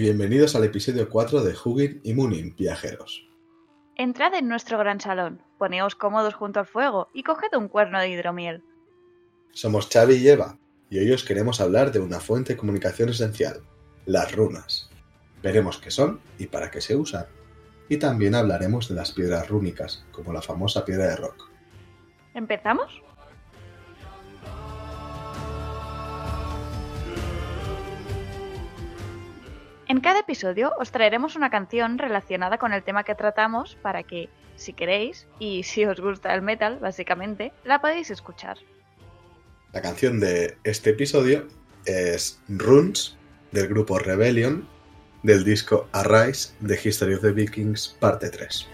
Y bienvenidos al episodio 4 de Hugin y Munin, viajeros. Entrad en nuestro gran salón, poneos cómodos junto al fuego y coged un cuerno de hidromiel. Somos Xavi y Eva y hoy os queremos hablar de una fuente de comunicación esencial, las runas. Veremos qué son y para qué se usan. Y también hablaremos de las piedras rúnicas, como la famosa piedra de rock. ¿Empezamos? En cada episodio os traeremos una canción relacionada con el tema que tratamos para que, si queréis, y si os gusta el metal, básicamente, la podéis escuchar. La canción de este episodio es Runes, del grupo Rebellion, del disco Arise, The History of the Vikings, parte 3.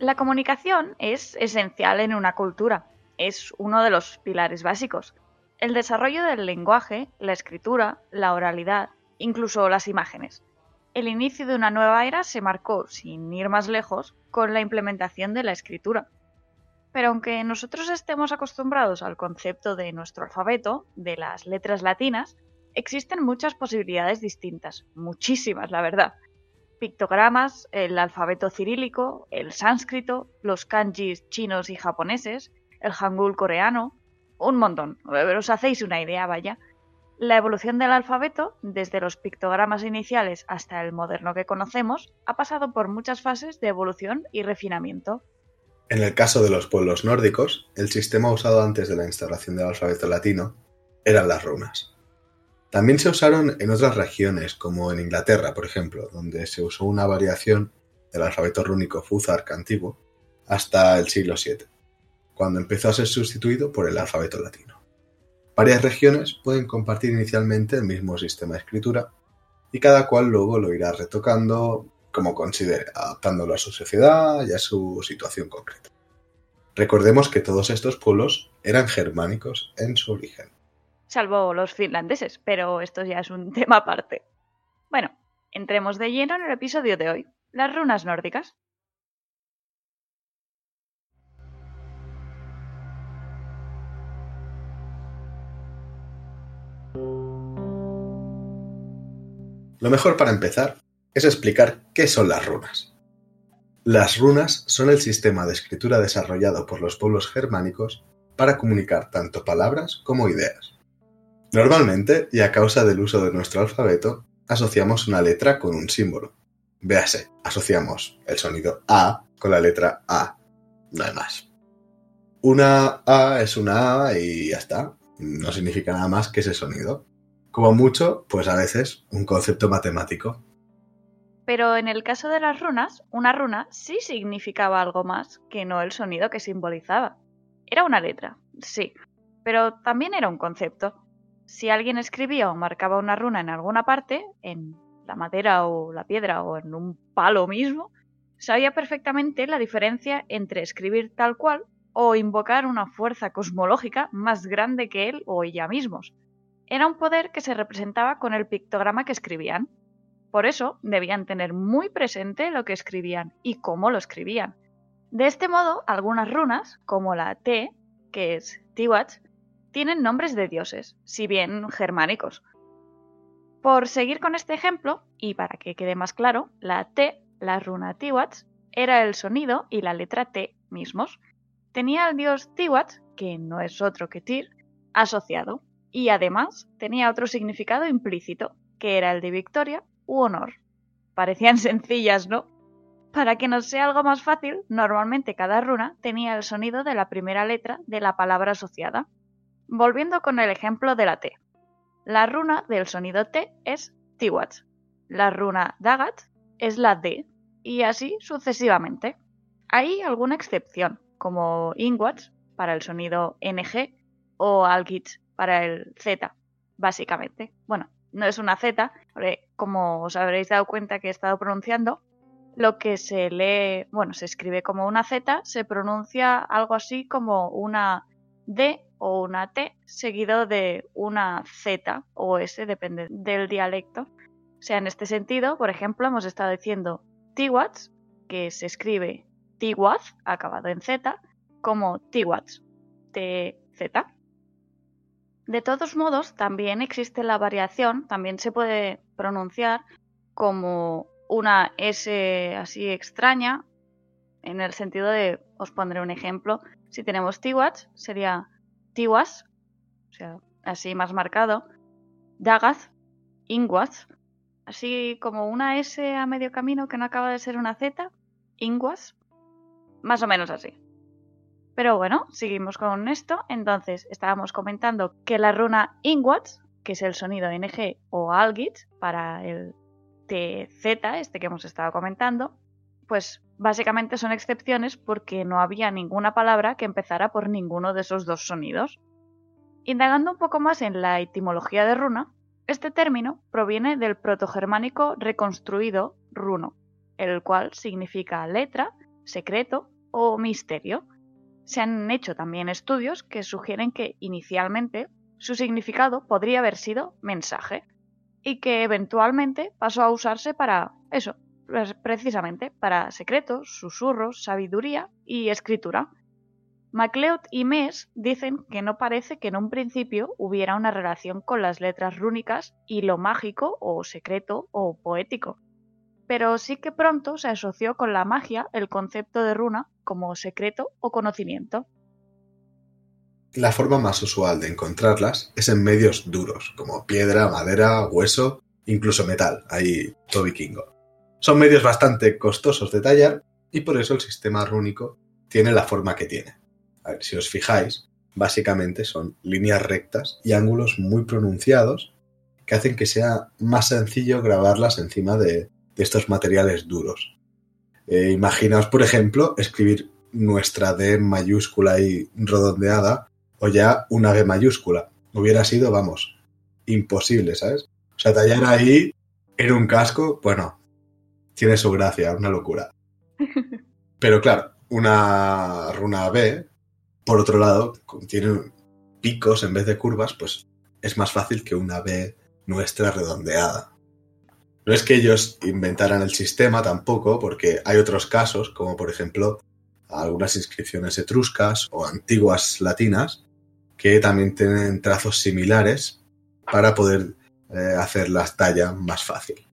La comunicación es esencial en una cultura, es uno de los pilares básicos. El desarrollo del lenguaje, la escritura, la oralidad, incluso las imágenes. El inicio de una nueva era se marcó, sin ir más lejos, con la implementación de la escritura. Pero aunque nosotros estemos acostumbrados al concepto de nuestro alfabeto, de las letras latinas, existen muchas posibilidades distintas, muchísimas, la verdad pictogramas, el alfabeto cirílico, el sánscrito, los kanjis chinos y japoneses, el hangul coreano, un montón. Os hacéis una idea, vaya. La evolución del alfabeto, desde los pictogramas iniciales hasta el moderno que conocemos, ha pasado por muchas fases de evolución y refinamiento. En el caso de los pueblos nórdicos, el sistema usado antes de la instauración del alfabeto latino eran las runas. También se usaron en otras regiones, como en Inglaterra, por ejemplo, donde se usó una variación del alfabeto rúnico Fuzark antiguo hasta el siglo VII, cuando empezó a ser sustituido por el alfabeto latino. Varias regiones pueden compartir inicialmente el mismo sistema de escritura y cada cual luego lo irá retocando como considere, adaptándolo a su sociedad y a su situación concreta. Recordemos que todos estos pueblos eran germánicos en su origen salvo los finlandeses, pero esto ya es un tema aparte. Bueno, entremos de lleno en el episodio de hoy, las runas nórdicas. Lo mejor para empezar es explicar qué son las runas. Las runas son el sistema de escritura desarrollado por los pueblos germánicos para comunicar tanto palabras como ideas. Normalmente, y a causa del uso de nuestro alfabeto, asociamos una letra con un símbolo. Véase, asociamos el sonido A con la letra A. No hay más. Una A es una A y ya está. No significa nada más que ese sonido. Como mucho, pues a veces un concepto matemático. Pero en el caso de las runas, una runa sí significaba algo más que no el sonido que simbolizaba. Era una letra, sí, pero también era un concepto si alguien escribía o marcaba una runa en alguna parte, en la madera o la piedra o en un palo mismo, sabía perfectamente la diferencia entre escribir tal cual o invocar una fuerza cosmológica más grande que él o ella mismos. Era un poder que se representaba con el pictograma que escribían. Por eso debían tener muy presente lo que escribían y cómo lo escribían. De este modo, algunas runas, como la T, que es Tiwach, tienen nombres de dioses, si bien germánicos. Por seguir con este ejemplo, y para que quede más claro, la T, la runa Tiwats, era el sonido y la letra T mismos. Tenía al dios Tiwats, que no es otro que Tyr, asociado, y además tenía otro significado implícito, que era el de victoria u honor. Parecían sencillas, ¿no? Para que nos sea algo más fácil, normalmente cada runa tenía el sonido de la primera letra de la palabra asociada, Volviendo con el ejemplo de la T. La runa del sonido T es Tiwats. La runa Dagat es la D, y así sucesivamente. Hay alguna excepción, como Ingwats para el sonido NG o Algits para el Z, básicamente. Bueno, no es una Z, como os habréis dado cuenta que he estado pronunciando, lo que se lee, bueno, se escribe como una Z, se pronuncia algo así como una D o una T seguido de una Z o S, depende del dialecto. O sea, en este sentido, por ejemplo, hemos estado diciendo Tiwats, que se escribe Tiwaz, acabado en Z, como Tiwats, TZ. De todos modos, también existe la variación, también se puede pronunciar como una S así extraña, en el sentido de, os pondré un ejemplo, si tenemos Tiwats, sería Tiwas, o sea, así más marcado, Dagaz, Ingwas, así como una S a medio camino que no acaba de ser una Z, Ingwas, más o menos así. Pero bueno, seguimos con esto. Entonces, estábamos comentando que la runa Ingwats, que es el sonido NG o Algit para el TZ, este que hemos estado comentando, pues básicamente son excepciones porque no había ninguna palabra que empezara por ninguno de esos dos sonidos. Indagando un poco más en la etimología de runa, este término proviene del protogermánico reconstruido runo, el cual significa letra, secreto o misterio. Se han hecho también estudios que sugieren que inicialmente su significado podría haber sido mensaje y que eventualmente pasó a usarse para eso, precisamente para secretos, susurros, sabiduría y escritura. MacLeod y Mes dicen que no parece que en un principio hubiera una relación con las letras rúnicas y lo mágico o secreto o poético, pero sí que pronto se asoció con la magia el concepto de runa como secreto o conocimiento. La forma más usual de encontrarlas es en medios duros, como piedra, madera, hueso, incluso metal, ahí todo vikingo. Son medios bastante costosos de tallar y por eso el sistema rúnico tiene la forma que tiene. Si os fijáis, básicamente son líneas rectas y ángulos muy pronunciados que hacen que sea más sencillo grabarlas encima de, estos materiales duros. Eh, imaginaos, por ejemplo, escribir nuestra D mayúscula y redondeada o ya una B mayúscula. Hubiera sido, vamos, imposible, ¿sabes? O sea, tallar ahí en un casco, bueno, tiene su gracia, una locura. Pero claro, una runa B por otro lado, tiene picos en vez de curvas, pues es más fácil que una B nuestra redondeada. No es que ellos inventaran el sistema tampoco, porque hay otros casos, como por ejemplo algunas inscripciones etruscas o antiguas latinas, que también tienen trazos similares para poder eh, hacer la talla más fácil.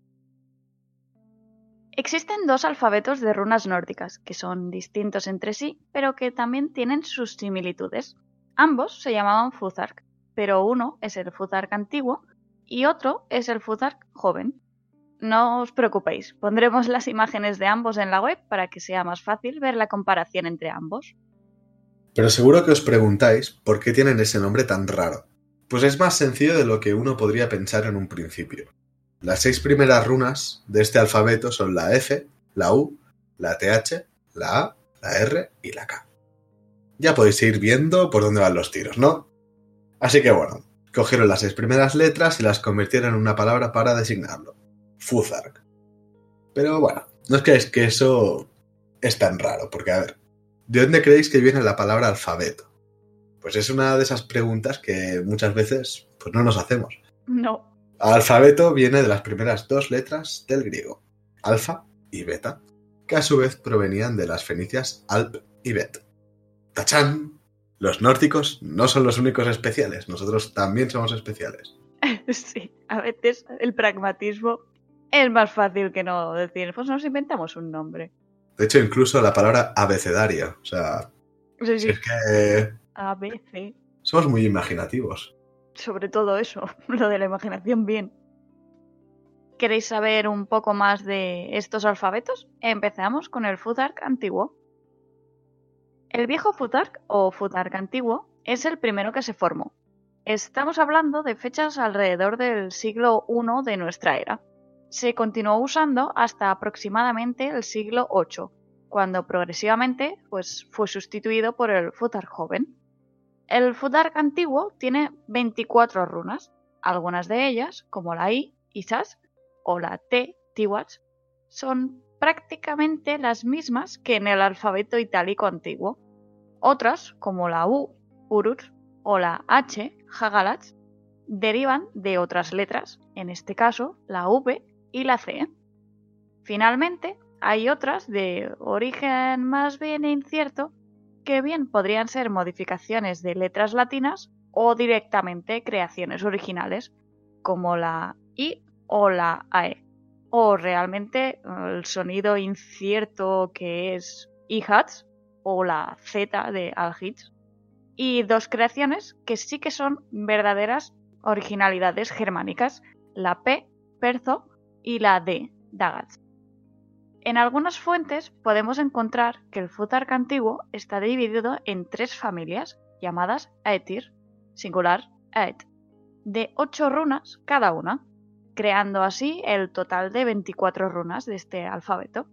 Existen dos alfabetos de runas nórdicas, que son distintos entre sí, pero que también tienen sus similitudes. Ambos se llamaban Futhark, pero uno es el Futhark antiguo y otro es el Futhark joven. No os preocupéis, pondremos las imágenes de ambos en la web para que sea más fácil ver la comparación entre ambos. Pero seguro que os preguntáis por qué tienen ese nombre tan raro. Pues es más sencillo de lo que uno podría pensar en un principio. Las seis primeras runas de este alfabeto son la F, la U, la TH, la A, la R y la K. Ya podéis ir viendo por dónde van los tiros, ¿no? Así que bueno, cogieron las seis primeras letras y las convirtieron en una palabra para designarlo. Fuzark. Pero bueno, no es que es que eso es tan raro, porque a ver, ¿de dónde creéis que viene la palabra alfabeto? Pues es una de esas preguntas que muchas veces pues no nos hacemos. No. Alfabeto viene de las primeras dos letras del griego, alfa y beta, que a su vez provenían de las fenicias alp y bet. ¡Tachán! Los nórdicos no son los únicos especiales, nosotros también somos especiales. Sí, a veces el pragmatismo es más fácil que no decir, pues nos inventamos un nombre. De hecho, incluso la palabra abecedario, o sea, Sí, sí. es que ABC. somos muy imaginativos. Sobre todo eso, lo de la imaginación bien. ¿Queréis saber un poco más de estos alfabetos? Empezamos con el Futhark antiguo. El viejo Futhark o Futhark antiguo es el primero que se formó. Estamos hablando de fechas alrededor del siglo I de nuestra era. Se continuó usando hasta aproximadamente el siglo VIII, cuando progresivamente pues, fue sustituido por el Futhark joven. El Futhark antiguo tiene 24 runas. Algunas de ellas, como la I, Isas, o la T, Tiwats, son prácticamente las mismas que en el alfabeto itálico antiguo. Otras, como la U, Urut, o la H, Hagalats, derivan de otras letras, en este caso la V y la C. Finalmente, hay otras de origen más bien incierto que bien podrían ser modificaciones de letras latinas o directamente creaciones originales, como la I o la AE, o realmente el sonido incierto que es IHATS o la Z de Alhits, y dos creaciones que sí que son verdaderas originalidades germánicas, la P, Perzo, y la D, Dagats. En algunas fuentes podemos encontrar que el Futhark antiguo está dividido en tres familias llamadas Aetir, singular Aet, de ocho runas cada una, creando así el total de 24 runas de este alfabeto.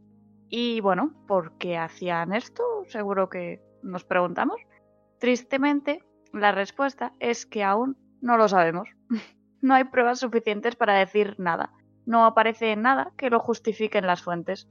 Y bueno, ¿por qué hacían esto? Seguro que nos preguntamos. Tristemente, la respuesta es que aún no lo sabemos. no hay pruebas suficientes para decir nada. No aparece nada que lo justifique en las fuentes.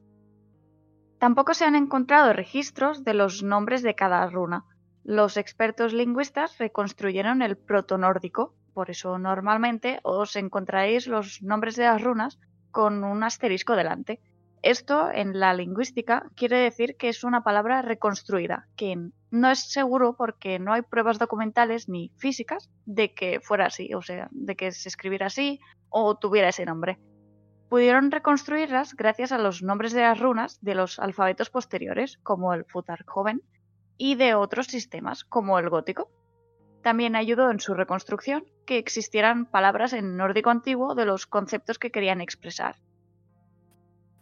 Tampoco se han encontrado registros de los nombres de cada runa. Los expertos lingüistas reconstruyeron el protonórdico, por eso normalmente os encontraréis los nombres de las runas con un asterisco delante. Esto en la lingüística quiere decir que es una palabra reconstruida, que no es seguro porque no hay pruebas documentales ni físicas de que fuera así, o sea, de que se escribiera así o tuviera ese nombre pudieron reconstruirlas gracias a los nombres de las runas de los alfabetos posteriores, como el Futhark joven, y de otros sistemas, como el gótico. También ayudó en su reconstrucción que existieran palabras en nórdico antiguo de los conceptos que querían expresar.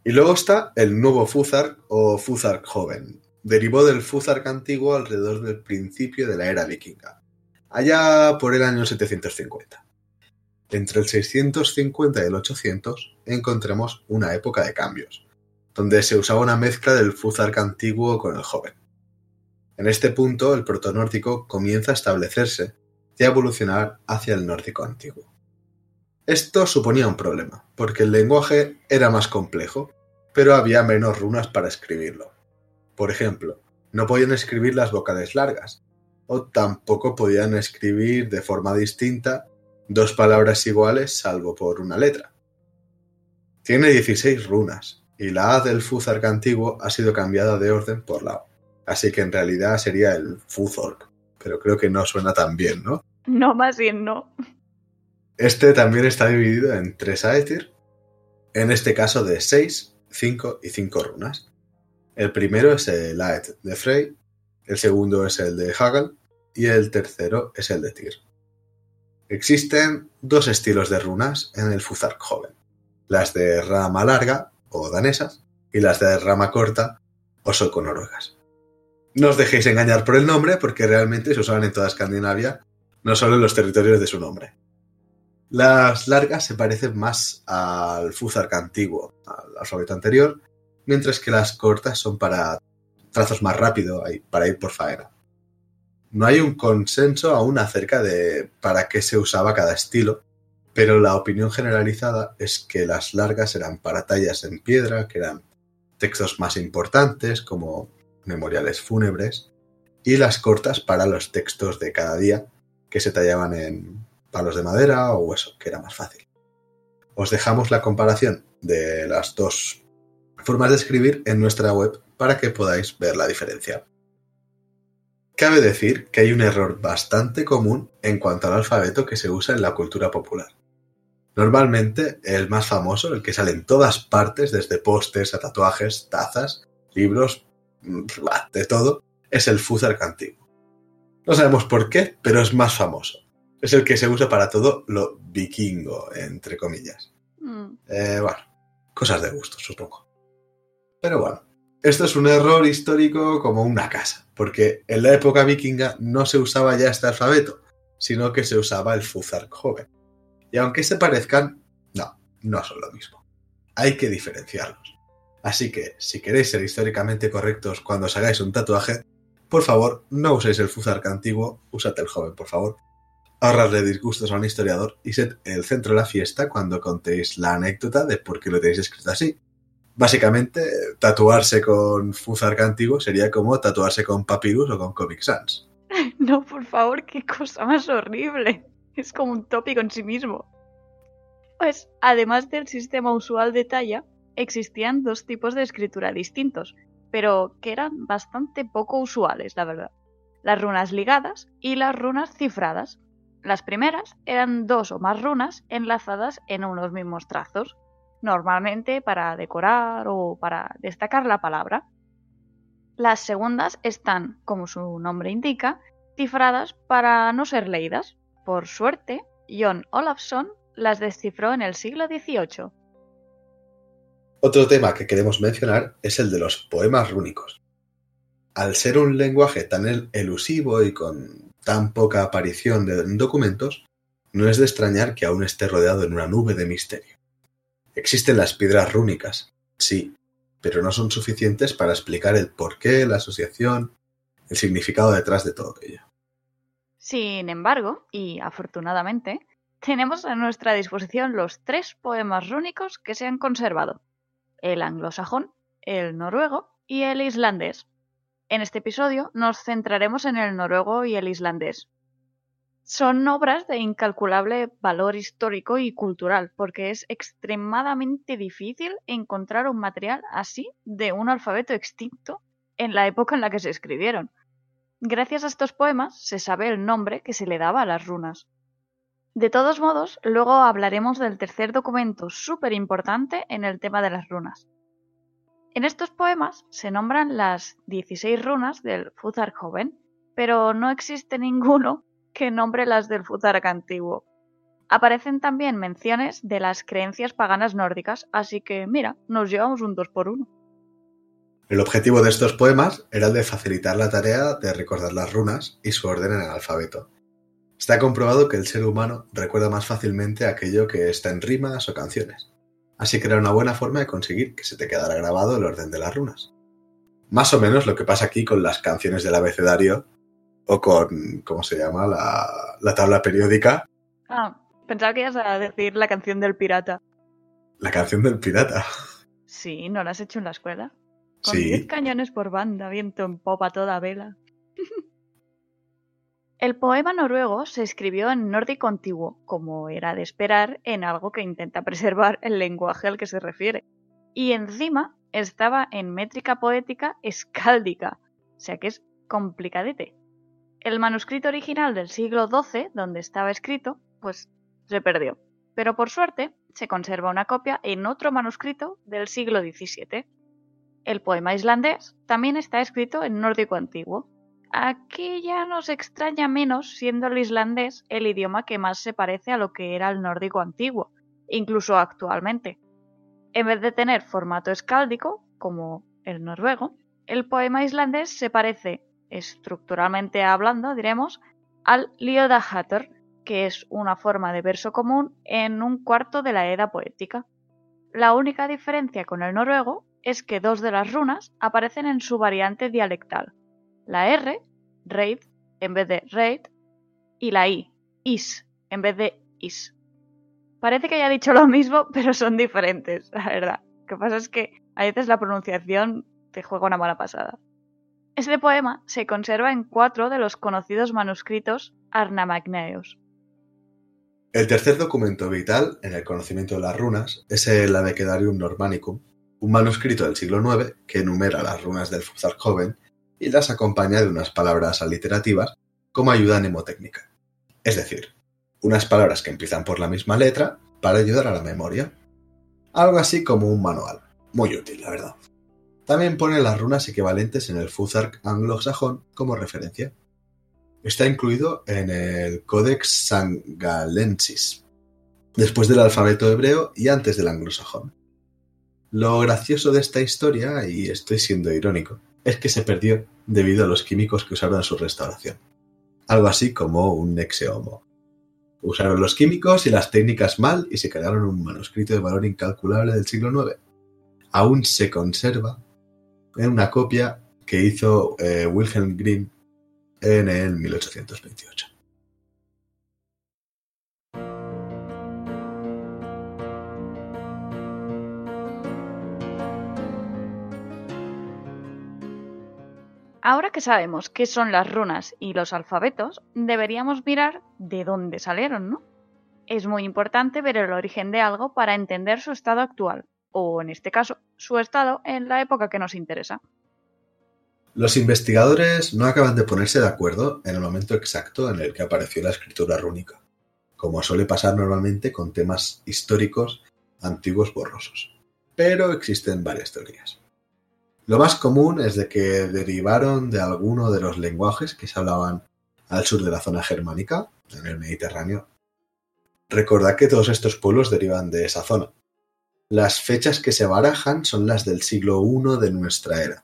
Y luego está el nuevo Futhark o Futhark joven. Derivó del Futhark antiguo alrededor del principio de la era vikinga, allá por el año 750. Entre el 650 y el 800 encontramos una época de cambios, donde se usaba una mezcla del Futhark antiguo con el joven. En este punto el protonórdico comienza a establecerse y a evolucionar hacia el nórdico antiguo. Esto suponía un problema, porque el lenguaje era más complejo, pero había menos runas para escribirlo. Por ejemplo, no podían escribir las vocales largas, o tampoco podían escribir de forma distinta dos palabras iguales salvo por una letra. Tiene 16 runas, y la A del Futhark antiguo ha sido cambiada de orden por la O. Así que en realidad sería el Futhork, pero creo que no suena tan bien, ¿no? No, más bien no. Este también está dividido en tres Aetir, en este caso de 6, 5 y 5 runas. El primero es el Aet de Frey, el segundo es el de Hagal y el tercero es el de Tyr. Existen dos estilos de runas en el Futhark joven, las de rama larga o danesas y las de rama corta o soco-noruegas. No os dejéis engañar por el nombre porque realmente se usaban en toda Escandinavia, no solo en los territorios de su nombre. Las largas se parecen más al Futhark antiguo, al alfabeto anterior, mientras que las cortas son para trazos más rápido, para ir por faena. No hay un consenso aún acerca de para qué se usaba cada estilo, pero la opinión generalizada es que las largas eran para tallas en piedra, que eran textos más importantes, como memoriales fúnebres, y las cortas para los textos de cada día, que se tallaban en palos de madera o hueso, que era más fácil. Os dejamos la comparación de las dos formas de escribir en nuestra web para que podáis ver la diferencia. Cabe decir que hay un error bastante común en cuanto al alfabeto que se usa en la cultura popular. Normalmente, el más famoso, el que sale en todas partes, desde pósters a tatuajes, tazas, libros, mm, de todo, es el Futhark antiguo. No sabemos por qué, pero es más famoso. Es el que se usa para todo lo vikingo, entre comillas. Mm. Eh, bueno, cosas de gusto, supongo. Pero bueno, esto es un error histórico como una casa, porque en la época vikinga no se usaba ya este alfabeto, sino que se usaba el Futhark joven. Y aunque se parezcan, no, no son lo mismo. Hay que diferenciarlos. Así que, si queréis ser históricamente correctos cuando os hagáis un tatuaje, por favor, no uséis el Futhark antiguo, usad el joven, por favor. Ahorradle disgustos a un historiador y sed el centro de la fiesta cuando contéis la anécdota de por qué lo tenéis escrito así Básicamente, tatuarse con Futhark antiguo sería como tatuarse con Papyrus o con Comic Sans. No, por favor, qué cosa más horrible. Es como un tópico en sí mismo. Pues, además del sistema usual de talla, existían dos tipos de escritura distintos, pero que eran bastante poco usuales, la verdad. Las runas ligadas y las runas cifradas. Las primeras eran dos o más runas enlazadas en unos mismos trazos, normalmente para decorar o para destacar la palabra. Las segundas están, como su nombre indica, cifradas para no ser leídas. Por suerte, John Olafsson las descifró en el siglo XVIII. Otro tema que queremos mencionar es el de los poemas rúnicos. Al ser un lenguaje tan elusivo y con tan poca aparición de documentos, no es de extrañar que aún esté rodeado en una nube de misterio. Existen las piedras rúnicas, sí, pero no son suficientes para explicar el porqué, la asociación, el significado detrás de todo ello. Sin embargo, y afortunadamente, tenemos a nuestra disposición los tres poemas rúnicos que se han conservado, el anglosajón, el noruego y el islandés. En este episodio nos centraremos en el noruego y el islandés. Son obras de incalculable valor histórico y cultural, porque es extremadamente difícil encontrar un material así de un alfabeto extinto en la época en la que se escribieron. Gracias a estos poemas se sabe el nombre que se le daba a las runas. De todos modos, luego hablaremos del tercer documento súper importante en el tema de las runas. En estos poemas se nombran las 16 runas del Futhark pero no existe ninguno que nombre las del Futhark antiguo. Aparecen también menciones de las creencias paganas nórdicas, así que mira, nos llevamos un 2 por 1 El objetivo de estos poemas era el de facilitar la tarea de recordar las runas y su orden en el alfabeto. Está comprobado que el ser humano recuerda más fácilmente aquello que está en rimas o canciones así que era una buena forma de conseguir que se te quedara grabado el orden de las runas. Más o menos lo que pasa aquí con las canciones del abecedario o con, ¿cómo se llama? La, tabla periódica. Ah, pensaba que ibas a decir la canción del pirata. La canción del pirata. Sí, ¿no la has hecho en la escuela? Con 10 cañones por banda, viento en popa toda vela. El poema noruego se escribió en nórdico antiguo, como era de esperar en algo que intenta preservar el lenguaje al que se refiere. Y encima estaba en métrica poética escáldica, o sea que es complicadete. El manuscrito original del siglo XII, donde estaba escrito, pues se perdió. Pero por suerte se conserva una copia en otro manuscrito del siglo XVII. El poema islandés también está escrito en nórdico antiguo, Aquí ya nos extraña menos siendo el islandés el idioma que más se parece a lo que era el nórdico antiguo, incluso actualmente. En vez de tener formato escáldico, como el noruego, el poema islandés se parece, estructuralmente hablando, diremos, al Liodahatter, que es una forma de verso común en un cuarto de la edad poética. La única diferencia con el noruego es que dos de las runas aparecen en su variante dialectal, la R, raid, en vez de raid, y la I, is, en vez de is. Parece que haya dicho lo mismo, pero son diferentes, la verdad. Lo que pasa es que a veces la pronunciación te juega una mala pasada. Este poema se conserva en cuatro de los conocidos manuscritos Arnamagneus. El tercer documento vital en el conocimiento de las runas es el Abecedarium Normanicum, un manuscrito del siglo IX que enumera las runas del joven y las acompaña de unas palabras aliterativas como ayuda mnemotécnica. Es decir, unas palabras que empiezan por la misma letra para ayudar a la memoria. Algo así como un manual. Muy útil, la verdad. También pone las runas equivalentes en el Futhark anglosajón como referencia. Está incluido en el Codex Sangalensis, después del alfabeto hebreo y antes del anglosajón. Lo gracioso de esta historia, y estoy siendo irónico, es que se perdió debido a los químicos que usaron en su restauración. Algo así como un nexeomo. Usaron los químicos y las técnicas mal y se crearon un manuscrito de valor incalculable del siglo IX. Aún se conserva en una copia que hizo eh, Wilhelm Grimm en el 1828. Ahora que sabemos qué son las runas y los alfabetos, deberíamos mirar de dónde salieron, ¿no? Es muy importante ver el origen de algo para entender su estado actual. O en este caso, su estado en la época que nos interesa. Los investigadores no acaban de ponerse de acuerdo en el momento exacto en el que apareció la escritura rúnica, como suele pasar normalmente con temas históricos antiguos borrosos. Pero existen varias teorías. Lo más común es de que derivaron de alguno de los lenguajes que se hablaban al sur de la zona germánica, en el Mediterráneo. Recordad que todos estos pueblos derivan de esa zona. Las fechas que se barajan son las del siglo I de nuestra era,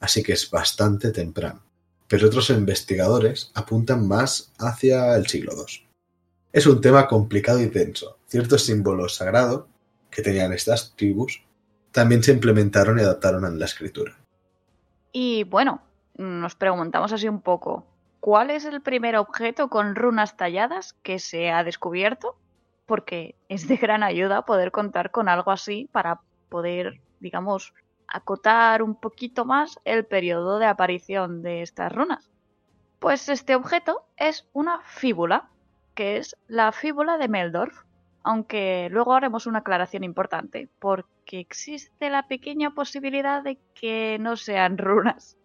así que es bastante temprano. Pero otros investigadores apuntan más hacia el siglo II. Es un tema complicado y denso. Ciertos símbolos sagrados que tenían estas tribus también se implementaron y adaptaron a la escritura. Y bueno, nos preguntamos así un poco, ¿cuál es el primer objeto con runas talladas que se ha descubierto? Porque es de gran ayuda poder contar con algo así para poder, digamos, acotar un poquito más el periodo de aparición de estas runas. Pues este objeto es una fíbula, que es la fíbula de Meldorf, aunque luego haremos una aclaración importante, porque existe la pequeña posibilidad de que no sean runas.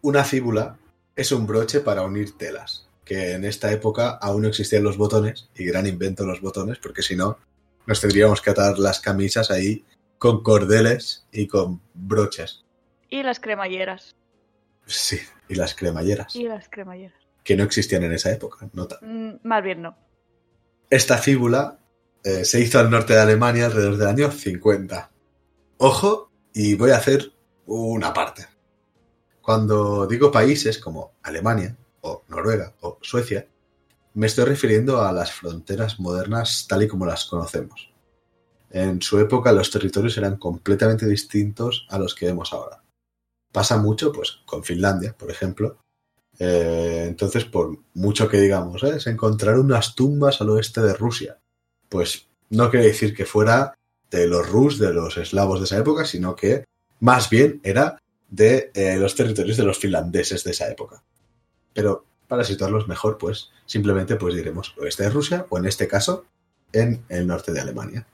Una fíbula es un broche para unir telas, que en esta época aún no existían los botones, y gran invento los botones, porque si no, nos tendríamos que atar las camisas ahí con cordeles y con broches. Y las cremalleras. Sí, y las cremalleras. Y las cremalleras. Que no existían en esa época, nota. Mm, más bien no. Esta fíbula eh, se hizo al norte de Alemania alrededor del año 50. Ojo, y voy a hacer una parte. Cuando digo países como Alemania, o Noruega, o Suecia, me estoy refiriendo a las fronteras modernas tal y como las conocemos. En su época los territorios eran completamente distintos a los que vemos ahora. Pasa mucho, pues, con Finlandia, por ejemplo. Eh, entonces, por mucho que digamos, ¿eh? se encontraron unas tumbas al oeste de Rusia. Pues no quiere decir que fuera de los rus, de los eslavos de esa época, sino que más bien era de eh, los territorios de los finlandeses de esa época. Pero para situarlos mejor, pues simplemente pues diremos oeste de Rusia o en este caso en el norte de Alemania.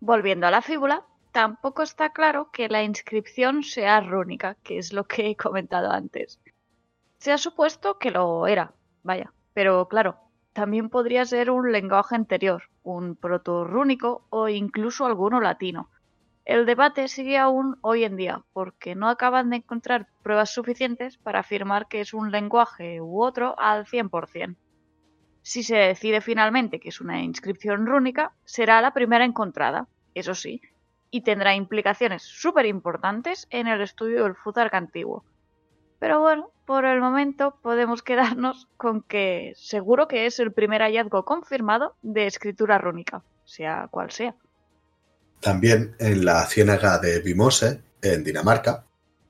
Volviendo a la fíbula, tampoco está claro que la inscripción sea rúnica, que es lo que he comentado antes. Se ha supuesto que lo era, vaya, pero claro, también podría ser un lenguaje anterior, un proto-rúnico o incluso alguno latino. El debate sigue aún hoy en día, porque no acaban de encontrar pruebas suficientes para afirmar que es un lenguaje u otro al 100%. Si se decide finalmente que es una inscripción rúnica, será la primera encontrada, eso sí, y tendrá implicaciones súper importantes en el estudio del Futhark antiguo. Pero bueno, por el momento podemos quedarnos con que seguro que es el primer hallazgo confirmado de escritura rúnica, sea cual sea. También en la ciénaga de Vimose, en Dinamarca,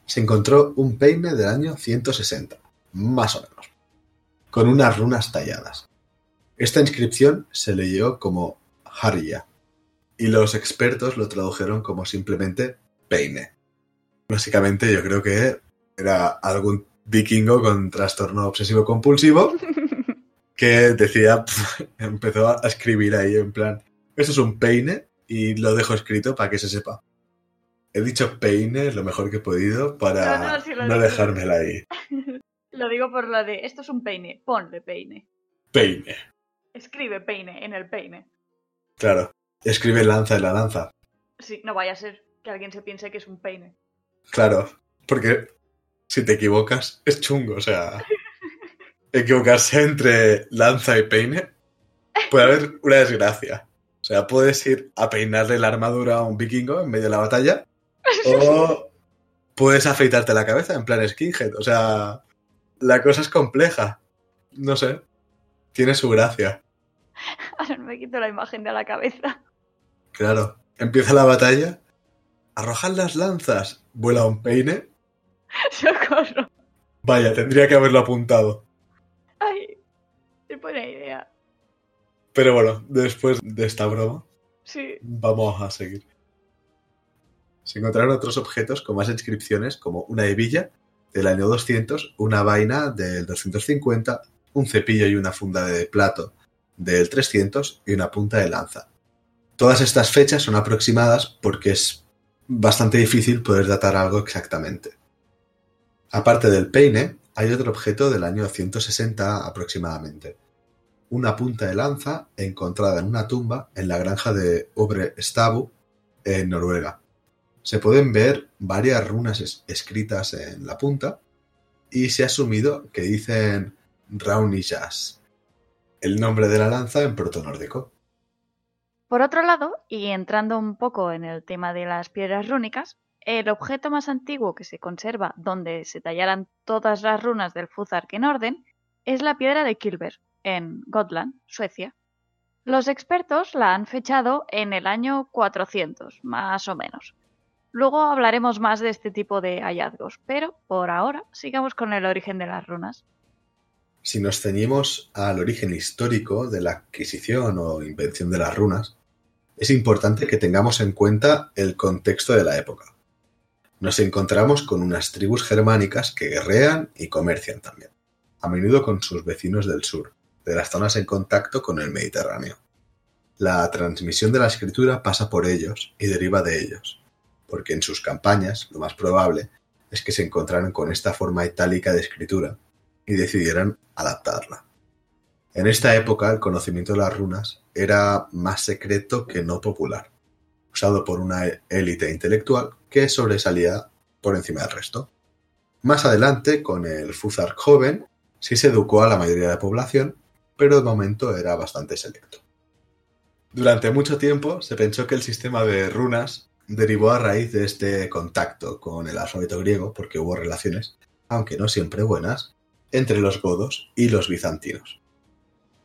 se encontró un peine del año 160, más o menos, con unas runas talladas. Esta inscripción se leyó como Harja y los expertos lo tradujeron como simplemente peine. Básicamente yo creo que era algún vikingo con trastorno obsesivo compulsivo que decía, empezó a escribir ahí en plan, esto es un peine y lo dejo escrito para que se sepa. He dicho peine lo mejor que he podido para no, dejármela ahí. lo digo por lo de, esto es un peine, ponle peine. Peine. Escribe peine en el peine. Claro. Escribe lanza en la lanza. Sí, no vaya a ser que alguien se piense que es un peine. Claro, porque si te equivocas es chungo, o sea, equivocarse entre lanza y peine puede haber una desgracia. O sea, puedes ir a peinarle la armadura a un vikingo en medio de la batalla o puedes afeitarte la cabeza en plan skinhead. O sea, la cosa es compleja. No sé, tiene su gracia. Ahora me quito la imagen de la cabeza. Claro, empieza la batalla, arrojan las lanzas, vuela un peine. ¡Socorro! Vaya, tendría que haberlo apuntado. Ay, qué buena idea. Pero bueno, después de esta broma, sí. vamos a seguir. Se encontraron otros objetos con más inscripciones, como una hebilla del año 200, una vaina del 250, un cepillo y una funda de plato del 300 y una punta de lanza. Todas estas fechas son aproximadas porque es bastante difícil poder datar algo exactamente. Aparte del peine, hay otro objeto del año 160 aproximadamente. Una punta de lanza encontrada en una tumba en la granja de Obre Stabu, en Noruega. Se pueden ver varias runas escritas en la punta y se ha asumido que dicen Raunillas, el nombre de la lanza en proto-nórdico. Por otro lado, y entrando un poco en el tema de las piedras rúnicas, el objeto más antiguo que se conserva donde se tallaran todas las runas del Fuzark en orden es la piedra de Kilber, en Gotland, Suecia. Los expertos la han fechado en el año 400, más o menos. Luego hablaremos más de este tipo de hallazgos, pero por ahora sigamos con el origen de las runas. Si nos ceñimos al origen histórico de la adquisición o invención de las runas, es importante que tengamos en cuenta el contexto de la época. Nos encontramos con unas tribus germánicas que guerrean y comercian también, a menudo con sus vecinos del sur, de las zonas en contacto con el Mediterráneo. La transmisión de la escritura pasa por ellos y deriva de ellos, porque en sus campañas lo más probable es que se encontraran con esta forma itálica de escritura y decidieran adaptarla. En esta época el conocimiento de las runas era más secreto que no popular, usado por una élite intelectual que sobresalía por encima del resto. Más adelante, con el Fuzark joven, sí se educó a la mayoría de la población, pero de momento era bastante selecto. Durante mucho tiempo se pensó que el sistema de runas derivó a raíz de este contacto con el alfabeto griego, porque hubo relaciones, aunque no siempre buenas, entre los godos y los bizantinos.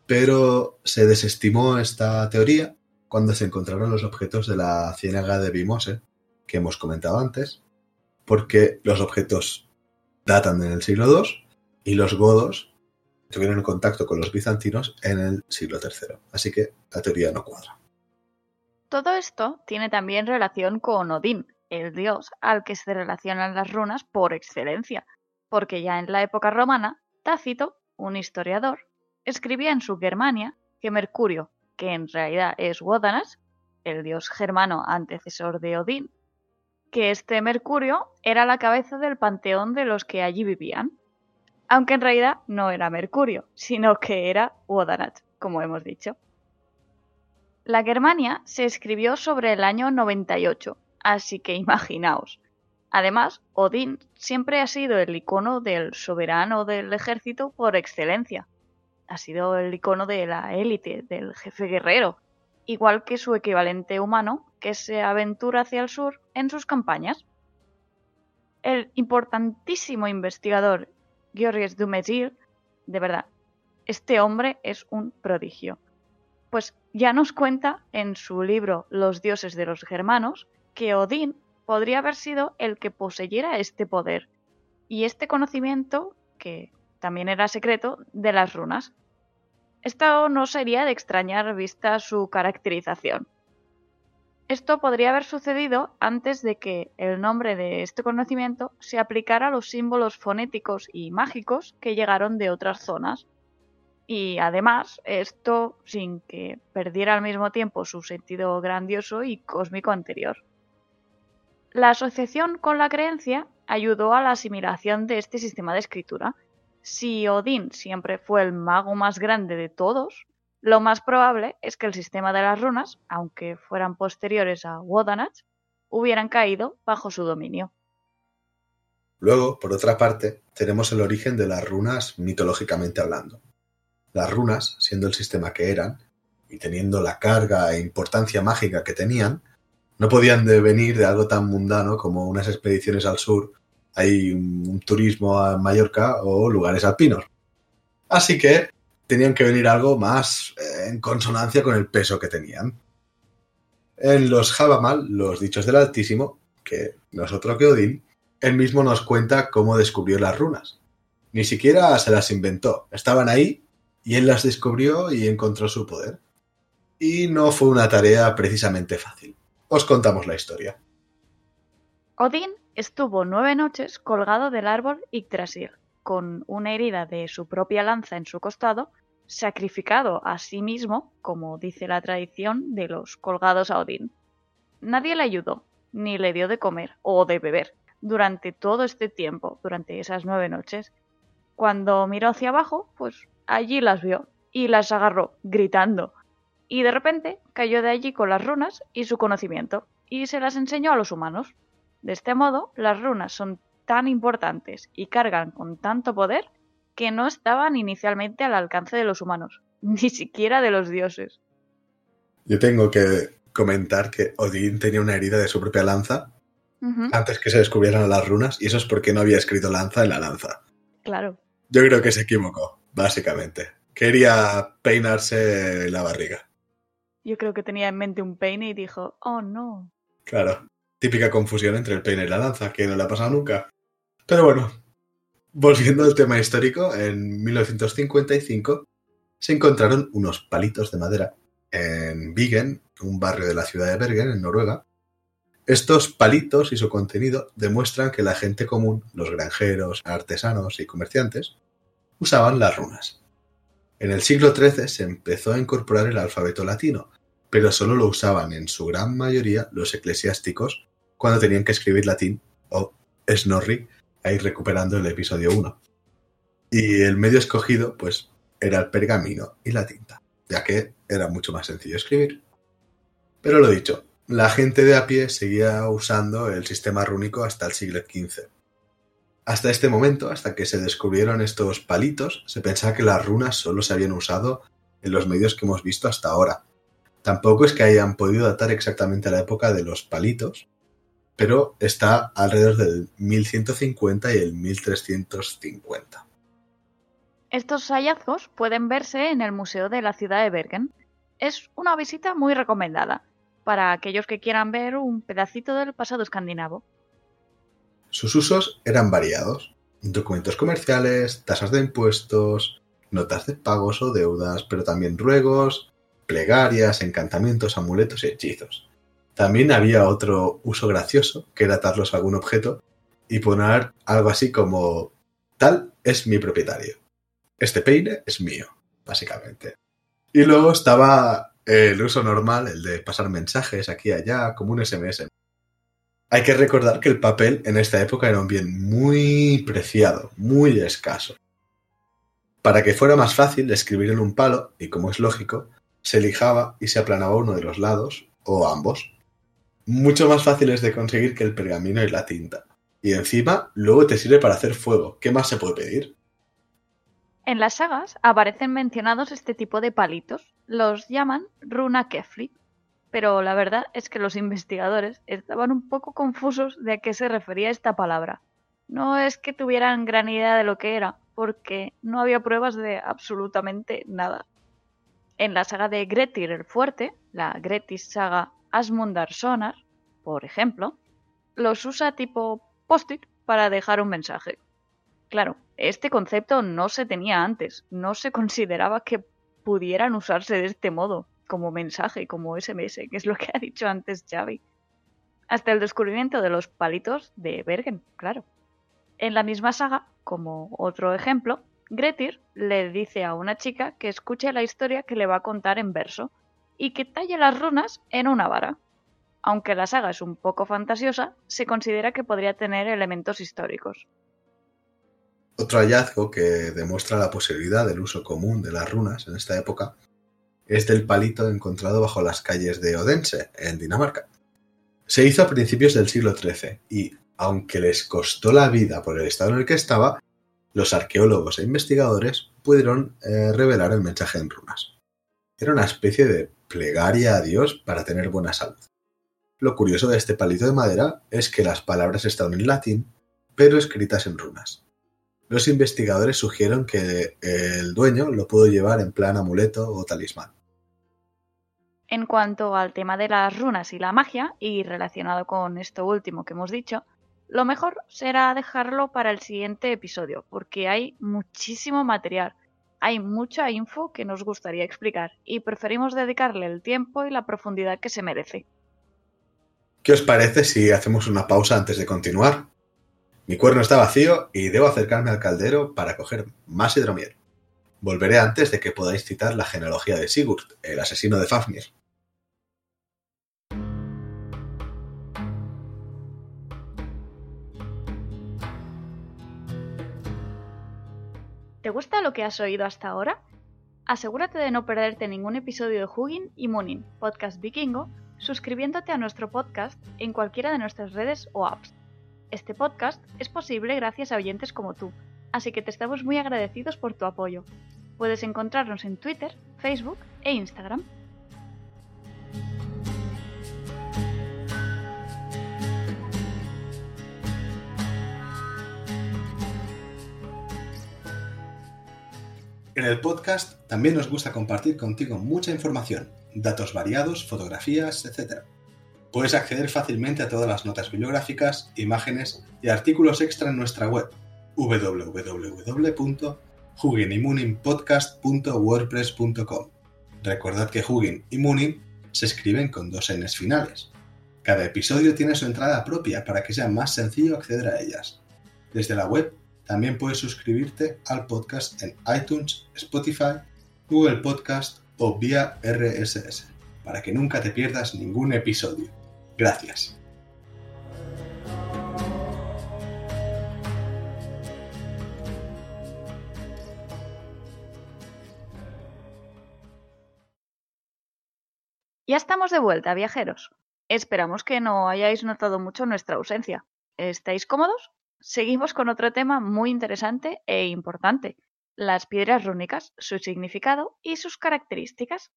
Pero se desestimó esta teoría cuando se encontraron los objetos de la ciénaga de Vimose, que hemos comentado antes, porque los objetos datan en el siglo II y los godos tuvieron contacto con los bizantinos en el siglo III. Así que la teoría no cuadra. Todo esto tiene también relación con Odín, el dios al que se relacionan las runas por excelencia, porque ya en la época romana, Tácito, un historiador, escribía en su Germania que Mercurio, que en realidad es Wodanas, el dios germano antecesor de Odín, que este Mercurio era la cabeza del panteón de los que allí vivían, aunque en realidad no era Mercurio, sino que era Wodanat, como hemos dicho. La Germania se escribió sobre el año 98, así que imaginaos. Además, Odín siempre ha sido el icono del soberano del ejército por excelencia, ha sido el icono de la élite, del jefe guerrero, igual que su equivalente humano que se aventura hacia el sur en sus campañas. El importantísimo investigador Georges Dumézil, de verdad, este hombre es un prodigio. Pues ya nos cuenta en su libro Los dioses de los germanos que Odín podría haber sido el que poseyera este poder y este conocimiento, que también era secreto, de las runas. Esto no sería de extrañar vista su caracterización. Esto podría haber sucedido antes de que el nombre de este conocimiento se aplicara a los símbolos fonéticos y mágicos que llegaron de otras zonas. Y además, esto sin que perdiera al mismo tiempo su sentido grandioso y cósmico anterior. La asociación con la creencia ayudó a la asimilación de este sistema de escritura si Odín siempre fue el mago más grande de todos, lo más probable es que el sistema de las runas, aunque fueran posteriores a Wodanach, hubieran caído bajo su dominio. Luego, por otra parte, tenemos el origen de las runas mitológicamente hablando. Las runas, siendo el sistema que eran, y teniendo la carga e importancia mágica que tenían, no podían devenir de algo tan mundano como unas expediciones al sur hay un turismo a Mallorca o lugares alpinos. Así que tenían que venir algo más eh, en consonancia con el peso que tenían. En los Javamal, los dichos del Altísimo, que nosotros que Odín, él mismo nos cuenta cómo descubrió las runas. Ni siquiera se las inventó, estaban ahí y él las descubrió y encontró su poder. Y no fue una tarea precisamente fácil. Os contamos la historia. Odín Estuvo nueve noches colgado del árbol Yggdrasil, con una herida de su propia lanza en su costado sacrificado a sí mismo, como dice la tradición de los colgados a Odín. Nadie le ayudó, ni le dio de comer o de beber durante todo este tiempo, durante esas nueve noches. Cuando miró hacia abajo, pues allí las vio y las agarró, gritando. Y de repente cayó de allí con las runas y su conocimiento, y se las enseñó a los humanos. De este modo, las runas son tan importantes y cargan con tanto poder que no estaban inicialmente al alcance de los humanos, ni siquiera de los dioses. Yo tengo que comentar que Odín tenía una herida de su propia lanza antes que se descubrieran las runas y eso es porque no había escrito lanza en la lanza. Claro. Yo creo que se equivocó, básicamente. Quería peinarse la barriga. Yo creo que tenía en mente un peine y dijo, oh no. Claro, típica confusión entre el peine y la lanza, que no le ha pasado nunca. Pero bueno, volviendo al tema histórico, en 1955 se encontraron unos palitos de madera en Vigen, un barrio de la ciudad de Bergen, en Noruega. Estos palitos y su contenido demuestran que la gente común, los granjeros, artesanos y comerciantes, usaban las runas. En el siglo XIII se empezó a incorporar el alfabeto latino, pero solo lo usaban en su gran mayoría los eclesiásticos cuando tenían que escribir latín o Snorri, ahí recuperando el episodio 1. Y el medio escogido, pues, era el pergamino y la tinta, ya que era mucho más sencillo escribir. Pero lo dicho, la gente de a pie seguía usando el sistema rúnico hasta el siglo XV. Hasta este momento, hasta que se descubrieron estos palitos, se pensaba que las runas solo se habían usado en los medios que hemos visto hasta ahora. Tampoco es que hayan podido datar exactamente la época de los palitos, pero está alrededor del 1150 y el 1350. Estos hallazgos pueden verse en el Museo de la ciudad de Bergen. Es una visita muy recomendada para aquellos que quieran ver un pedacito del pasado escandinavo. Sus usos eran variados. Documentos comerciales, tasas de impuestos, notas de pagos o deudas, pero también ruegos, plegarias, encantamientos, amuletos y hechizos. También había otro uso gracioso, que era atarlos a algún objeto y poner algo así como tal es mi propietario. Este peine es mío, básicamente. Y luego estaba el uso normal, el de pasar mensajes aquí y allá, como un SMS. Hay que recordar que el papel en esta época era un bien muy preciado, muy escaso. Para que fuera más fácil escribir en un palo, y como es lógico, se lijaba y se aplanaba uno de los lados, o ambos, mucho más fáciles de conseguir que el pergamino y la tinta. Y encima, luego te sirve para hacer fuego. ¿Qué más se puede pedir? En las sagas aparecen mencionados este tipo de palitos. Los llaman runa kefli. Pero la verdad es que los investigadores estaban un poco confusos de a qué se refería esta palabra. No es que tuvieran gran idea de lo que era, porque no había pruebas de absolutamente nada. En la saga de Gretir el Fuerte, la Gretis saga Asmundar Sonar, por ejemplo, los usa tipo post-it para dejar un mensaje. Claro, este concepto no se tenía antes, no se consideraba que pudieran usarse de este modo, como mensaje, como SMS, que es lo que ha dicho antes Xavi. Hasta el descubrimiento de los palitos de Bergen, claro. En la misma saga, como otro ejemplo, Gretir le dice a una chica que escuche la historia que le va a contar en verso, y que talle las runas en una vara. Aunque la saga es un poco fantasiosa, se considera que podría tener elementos históricos. Otro hallazgo que demuestra la posibilidad del uso común de las runas en esta época es del palito encontrado bajo las calles de Odense, en Dinamarca. Se hizo a principios del siglo XIII y, aunque les costó la vida por el estado en el que estaba, los arqueólogos e investigadores pudieron eh, revelar el mensaje en runas. Era una especie de plegaria a Dios para tener buena salud. Lo curioso de este palito de madera es que las palabras estaban en latín, pero escritas en runas. Los investigadores sugieren que el dueño lo pudo llevar en plan amuleto o talismán. En cuanto al tema de las runas y la magia, y relacionado con esto último que hemos dicho, lo mejor será dejarlo para el siguiente episodio, porque hay muchísimo material hay mucha info que nos gustaría explicar y preferimos dedicarle el tiempo y la profundidad que se merece. ¿Qué os parece si hacemos una pausa antes de continuar? Mi cuerno está vacío y debo acercarme al caldero para coger más hidromiel. Volveré antes de que podáis citar la genealogía de Sigurd, el asesino de Fafnir. ¿Te gusta lo que has oído hasta ahora? Asegúrate de no perderte ningún episodio de Hugin y Munin, podcast vikingo, suscribiéndote a nuestro podcast en cualquiera de nuestras redes o apps. Este podcast es posible gracias a oyentes como tú, así que te estamos muy agradecidos por tu apoyo. Puedes encontrarnos en Twitter, Facebook e Instagram. En el podcast también nos gusta compartir contigo mucha información, datos variados, fotografías, etc. Puedes acceder fácilmente a todas las notas bibliográficas, imágenes y artículos extra en nuestra web www.huginimooninpodcast.wordpress.com. Recordad que Hugin y se escriben con dos Ns finales. Cada episodio tiene su entrada propia para que sea más sencillo acceder a ellas. Desde la web también puedes suscribirte al podcast en iTunes, Spotify, Google Podcast o vía RSS para que nunca te pierdas ningún episodio. Gracias. Ya estamos de vuelta, viajeros. Esperamos que no hayáis notado mucho nuestra ausencia. ¿Estáis cómodos? Seguimos con otro tema muy interesante e importante, las piedras rúnicas, su significado y sus características.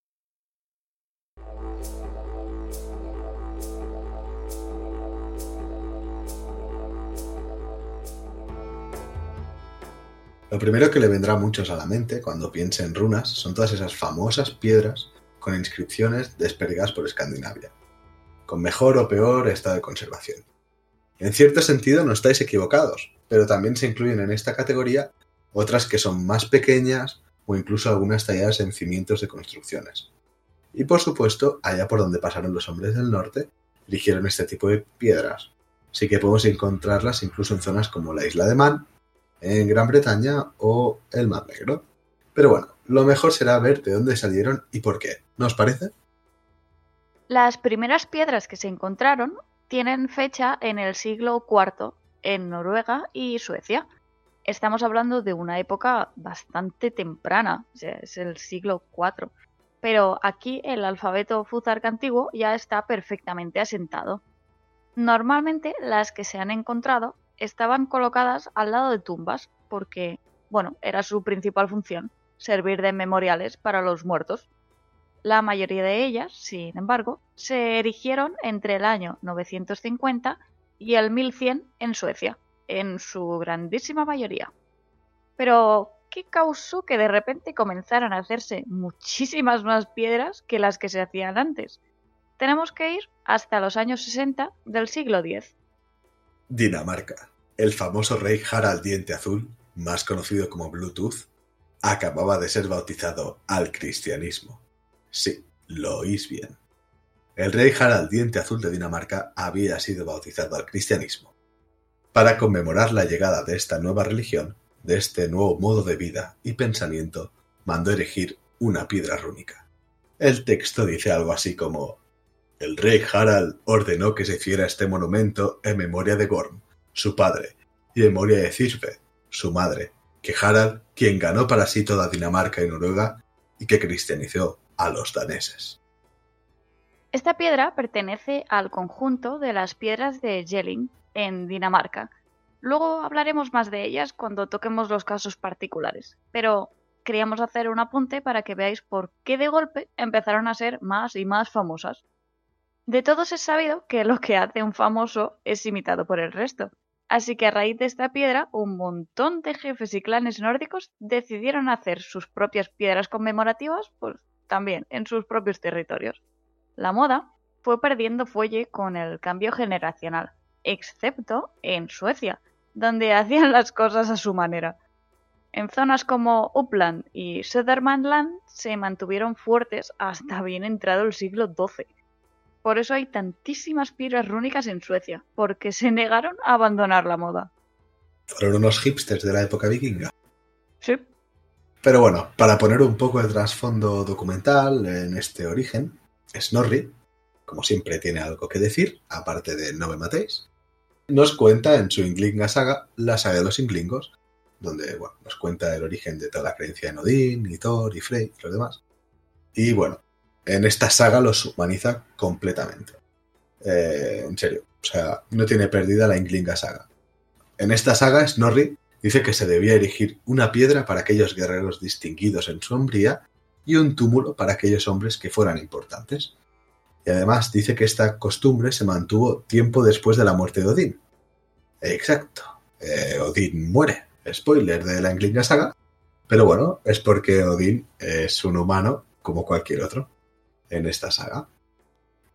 Lo primero que le vendrá a muchos a la mente cuando piense en runas son todas esas famosas piedras con inscripciones desperdigadas por Escandinavia, con mejor o peor estado de conservación. En cierto sentido no estáis equivocados, pero también se incluyen en esta categoría otras que son más pequeñas o incluso algunas talladas en cimientos de construcciones. Y por supuesto, allá por donde pasaron los hombres del norte, eligieron este tipo de piedras. Así que podemos encontrarlas incluso en zonas como la isla de Man, en Gran Bretaña o el Mar Negro. Pero bueno, lo mejor será ver de dónde salieron y por qué. ¿No os parece? Las primeras piedras que se encontraron tienen fecha en el siglo IV en Noruega y Suecia. Estamos hablando de una época bastante temprana, es el siglo IV. Pero aquí el alfabeto Fuzark antiguo ya está perfectamente asentado. Normalmente las que se han encontrado estaban colocadas al lado de tumbas porque, bueno, era su principal función, servir de memoriales para los muertos. La mayoría de ellas, sin embargo, se erigieron entre el año 950 y el 1100 en Suecia, en su grandísima mayoría. Pero, ¿qué causó que de repente comenzaran a hacerse muchísimas más piedras que las que se hacían antes? Tenemos que ir hasta los años 60 del siglo X. Dinamarca. El famoso rey Harald Diente Azul, más conocido como Bluetooth, acababa de ser bautizado al cristianismo. Sí, lo oís bien. El rey Harald Diente Azul de Dinamarca había sido bautizado al cristianismo. Para conmemorar la llegada de esta nueva religión, de este nuevo modo de vida y pensamiento, mandó erigir una piedra rúnica. El texto dice algo así como El rey Harald ordenó que se hiciera este monumento en memoria de Gorm, su padre, y en memoria de Cisve, su madre, que Harald, quien ganó para sí toda Dinamarca y Noruega, y que cristianizó a los daneses. Esta piedra pertenece al conjunto de las piedras de Jelling, en Dinamarca. Luego hablaremos más de ellas cuando toquemos los casos particulares, pero queríamos hacer un apunte para que veáis por qué de golpe empezaron a ser más y más famosas. De todos es sabido que lo que hace un famoso es imitado por el resto. Así que a raíz de esta piedra, un montón de jefes y clanes nórdicos decidieron hacer sus propias piedras conmemorativas, pues también en sus propios territorios. La moda fue perdiendo fuelle con el cambio generacional, excepto en Suecia, donde hacían las cosas a su manera. En zonas como Uppland y Södermanland se mantuvieron fuertes hasta bien entrado el siglo XII por eso hay tantísimas piedras rúnicas en Suecia, porque se negaron a abandonar la moda. Fueron unos hipsters de la época vikinga. Sí. Pero bueno, para poner un poco de trasfondo documental en este origen, Snorri, como siempre tiene algo que decir, aparte de no me matéis, nos cuenta en su Inglinga saga, la saga de los Inglingos, donde bueno, nos cuenta el origen de toda la creencia en Odín, y Thor, y Frey y los demás. Y bueno, en esta saga los humaniza completamente. Eh, en serio, o sea, no tiene perdida la Inglinga saga. En esta saga, Snorri dice que se debía erigir una piedra para aquellos guerreros distinguidos en su hombría y un túmulo para aquellos hombres que fueran importantes. Y además dice que esta costumbre se mantuvo tiempo después de la muerte de Odín. Exacto. Eh, Odín muere. Spoiler de la Inglinga saga. Pero bueno, es porque Odín es un humano como cualquier otro en esta saga.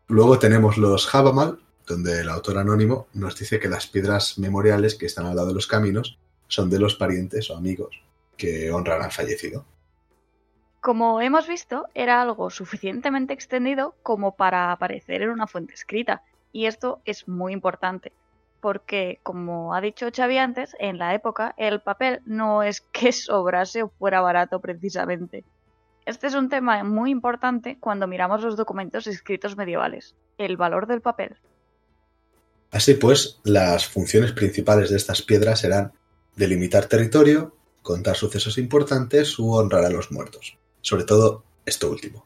Luego tenemos los Havamal, donde el autor anónimo nos dice que las piedras memoriales que están al lado de los caminos son de los parientes o amigos que honran al fallecido. Como hemos visto, era algo suficientemente extendido como para aparecer en una fuente escrita, y esto es muy importante, porque, como ha dicho Xavi antes, en la época el papel no es que sobrase o fuera barato precisamente. Este es un tema muy importante cuando miramos los documentos escritos medievales, el valor del papel. Así pues, las funciones principales de estas piedras eran delimitar territorio, contar sucesos importantes u honrar a los muertos. Sobre todo esto último.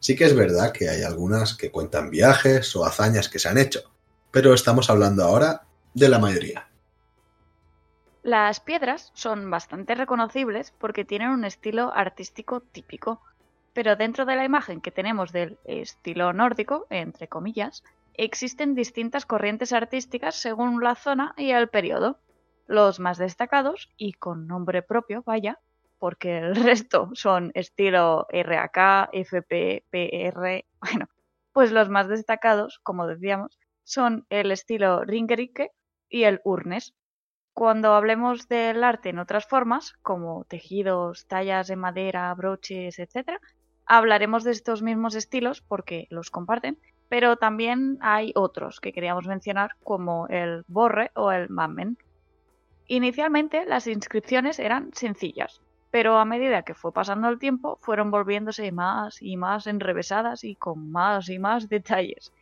Sí que es verdad que hay algunas que cuentan viajes o hazañas que se han hecho, pero estamos hablando ahora de la mayoría. Las piedras son bastante reconocibles porque tienen un estilo artístico típico, pero dentro de la imagen que tenemos del estilo nórdico, entre comillas, existen distintas corrientes artísticas según la zona y el periodo. Los más destacados, y con nombre propio, vaya, porque el resto son estilo RAK, FP, PR, bueno, pues los más destacados, como decíamos, son el estilo Ringerike y el Urnes. Cuando hablemos del arte en otras formas, como tejidos, tallas de madera, broches, etc., hablaremos de estos mismos estilos porque los comparten, pero también hay otros que queríamos mencionar como el Borre o el Mammen. Inicialmente las inscripciones eran sencillas, pero a medida que fue pasando el tiempo fueron volviéndose más y más enrevesadas y con más y más detalles.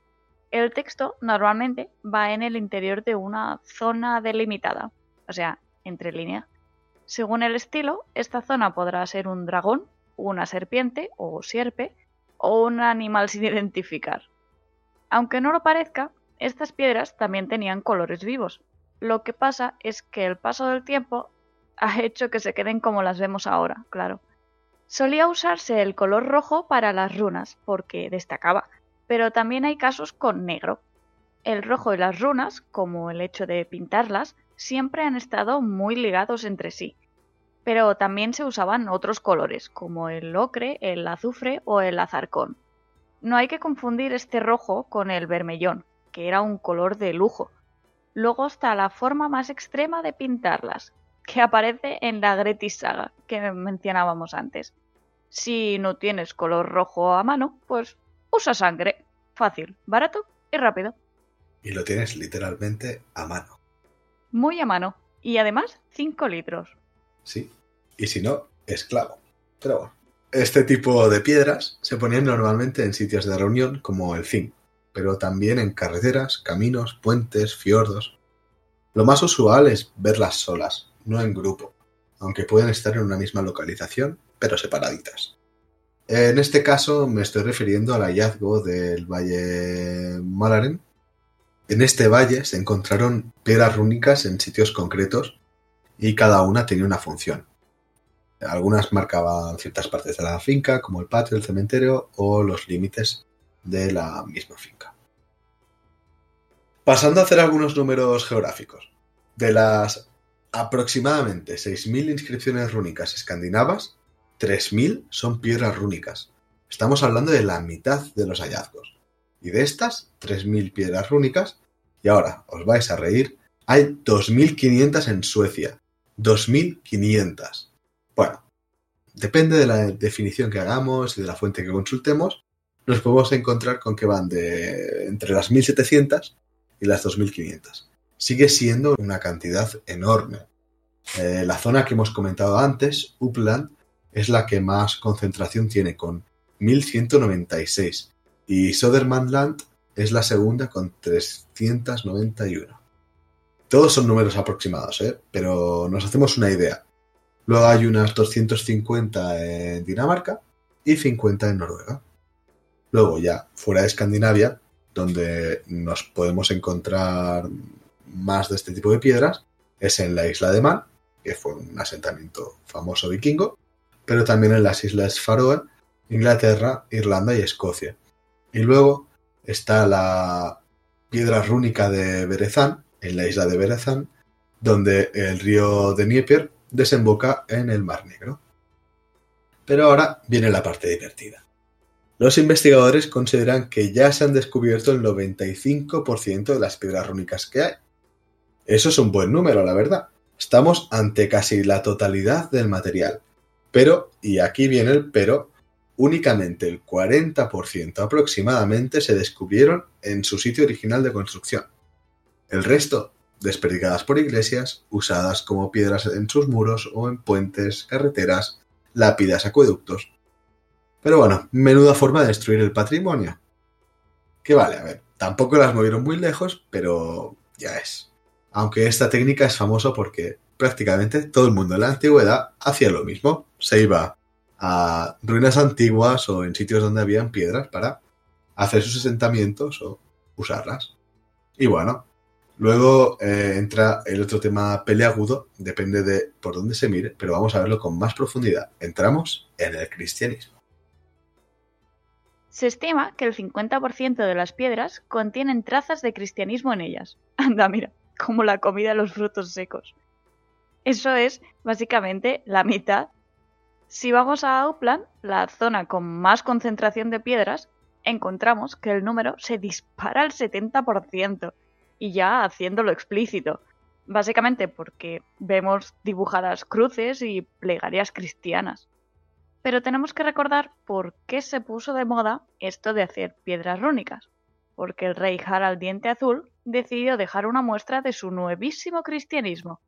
El texto normalmente va en el interior de una zona delimitada, o sea, entre línea. Según el estilo, esta zona podrá ser un dragón, una serpiente o sierpe o un animal sin identificar. Aunque no lo parezca, estas piedras también tenían colores vivos, lo que pasa es que el paso del tiempo ha hecho que se queden como las vemos ahora, claro. Solía usarse el color rojo para las runas, porque destacaba, pero también hay casos con negro. El rojo y las runas, como el hecho de pintarlas, siempre han estado muy ligados entre sí. Pero también se usaban otros colores, como el ocre, el azufre o el azarcón. No hay que confundir este rojo con el vermellón, que era un color de lujo, Luego está la forma más extrema de pintarlas, que aparece en la Gretis Saga, que mencionábamos antes. Si no tienes color rojo a mano, pues usa sangre. Fácil, barato y rápido. Y lo tienes literalmente a mano. Muy a mano. Y además 5 litros. Sí. Y si no, esclavo. Pero bueno. Este tipo de piedras se ponían normalmente en sitios de reunión como el zinc, pero también en carreteras, caminos, puentes, fiordos. Lo más usual es verlas solas, no en grupo, aunque pueden estar en una misma localización, pero separaditas. En este caso me estoy refiriendo al hallazgo del Valle Malaren. En este valle se encontraron piedras rúnicas en sitios concretos y cada una tenía una función. Algunas marcaban ciertas partes de la finca, como el patio, el cementerio o los límites de la misma finca. Pasando a hacer algunos números geográficos. De las aproximadamente 6.000 inscripciones rúnicas escandinavas, 3.000 son piedras rúnicas. Estamos hablando de la mitad de los hallazgos. Y de estas 3.000 piedras rúnicas, y ahora os vais a reír, hay 2.500 en Suecia. 2.500. Bueno, depende de la definición que hagamos y de la fuente que consultemos, nos podemos encontrar con que van de entre las 1700 y las 2500. Sigue siendo una cantidad enorme. Eh, la zona que hemos comentado antes, Upland, es la que más concentración tiene, con 1196, y Södermanland es la segunda con 391. Todos son números aproximados, ¿eh? pero nos hacemos una idea. Luego hay unas 250 en Dinamarca y 50 en Noruega. Luego ya fuera de Escandinavia, donde nos podemos encontrar más de este tipo de piedras, es en la isla de Man, que fue un asentamiento famoso vikingo, pero también en las islas Faroe, Inglaterra, Irlanda y Escocia. Y luego está la piedra rúnica de Berezán, en la isla de Berezán, donde el río de Dnieper desemboca en el Mar Negro. Pero ahora viene la parte divertida. Los investigadores consideran que ya se han descubierto el 95% de las piedras rúnicas que hay. Eso es un buen número, la verdad. Estamos ante casi la totalidad del material. Pero, y aquí viene el pero, únicamente el 40% aproximadamente se descubrieron en su sitio original de construcción. El resto, desperdigadas por iglesias, usadas como piedras en sus muros o en puentes, carreteras, lápidas, acueductos. Pero bueno, menuda forma de destruir el patrimonio. Que vale, a ver, tampoco las movieron muy lejos, pero ya es. Aunque esta técnica es famosa porque prácticamente todo el mundo en la antigüedad hacía lo mismo. Se iba a ruinas antiguas o en sitios donde habían piedras para hacer sus asentamientos o usarlas. Y bueno, luego eh, entra el otro tema peleagudo, depende de por dónde se mire, pero vamos a verlo con más profundidad. Entramos en el cristianismo. Se estima que el 50% de las piedras contienen trazas de cristianismo en ellas. Anda, mira, como la comida de los frutos secos. Eso es básicamente la mitad si vamos a Upland, la zona con más concentración de piedras, encontramos que el número se dispara al 70%, y ya haciéndolo explícito, básicamente porque vemos dibujadas cruces y plegarias cristianas. Pero tenemos que recordar por qué se puso de moda esto de hacer piedras rúnicas, porque el rey Harald Diente Azul decidió dejar una muestra de su nuevísimo cristianismo.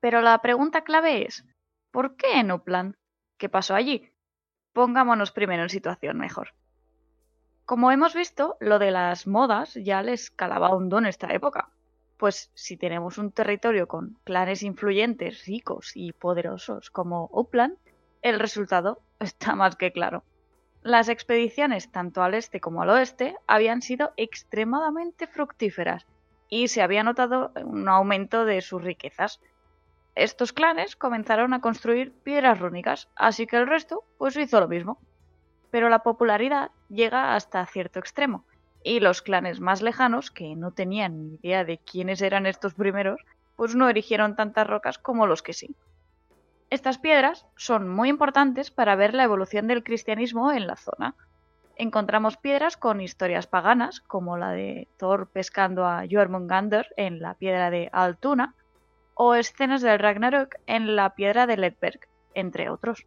Pero la pregunta clave es, ¿Por qué en Upland? ¿Qué pasó allí? Pongámonos primero en situación mejor. Como hemos visto, lo de las modas ya les calaba hondo en esta época. Pues si tenemos un territorio con clanes influyentes, ricos y poderosos como Upland, el resultado está más que claro. Las expediciones tanto al este como al oeste habían sido extremadamente fructíferas y se había notado un aumento de sus riquezas, estos clanes comenzaron a construir piedras rúnicas, así que el resto pues hizo lo mismo. Pero la popularidad llega hasta cierto extremo, y los clanes más lejanos, que no tenían ni idea de quiénes eran estos primeros, pues no erigieron tantas rocas como los que sí. Estas piedras son muy importantes para ver la evolución del cristianismo en la zona. Encontramos piedras con historias paganas, como la de Thor pescando a Jormungandr en la piedra de Altuna, o escenas del Ragnarok en la piedra de Ledberg, entre otros.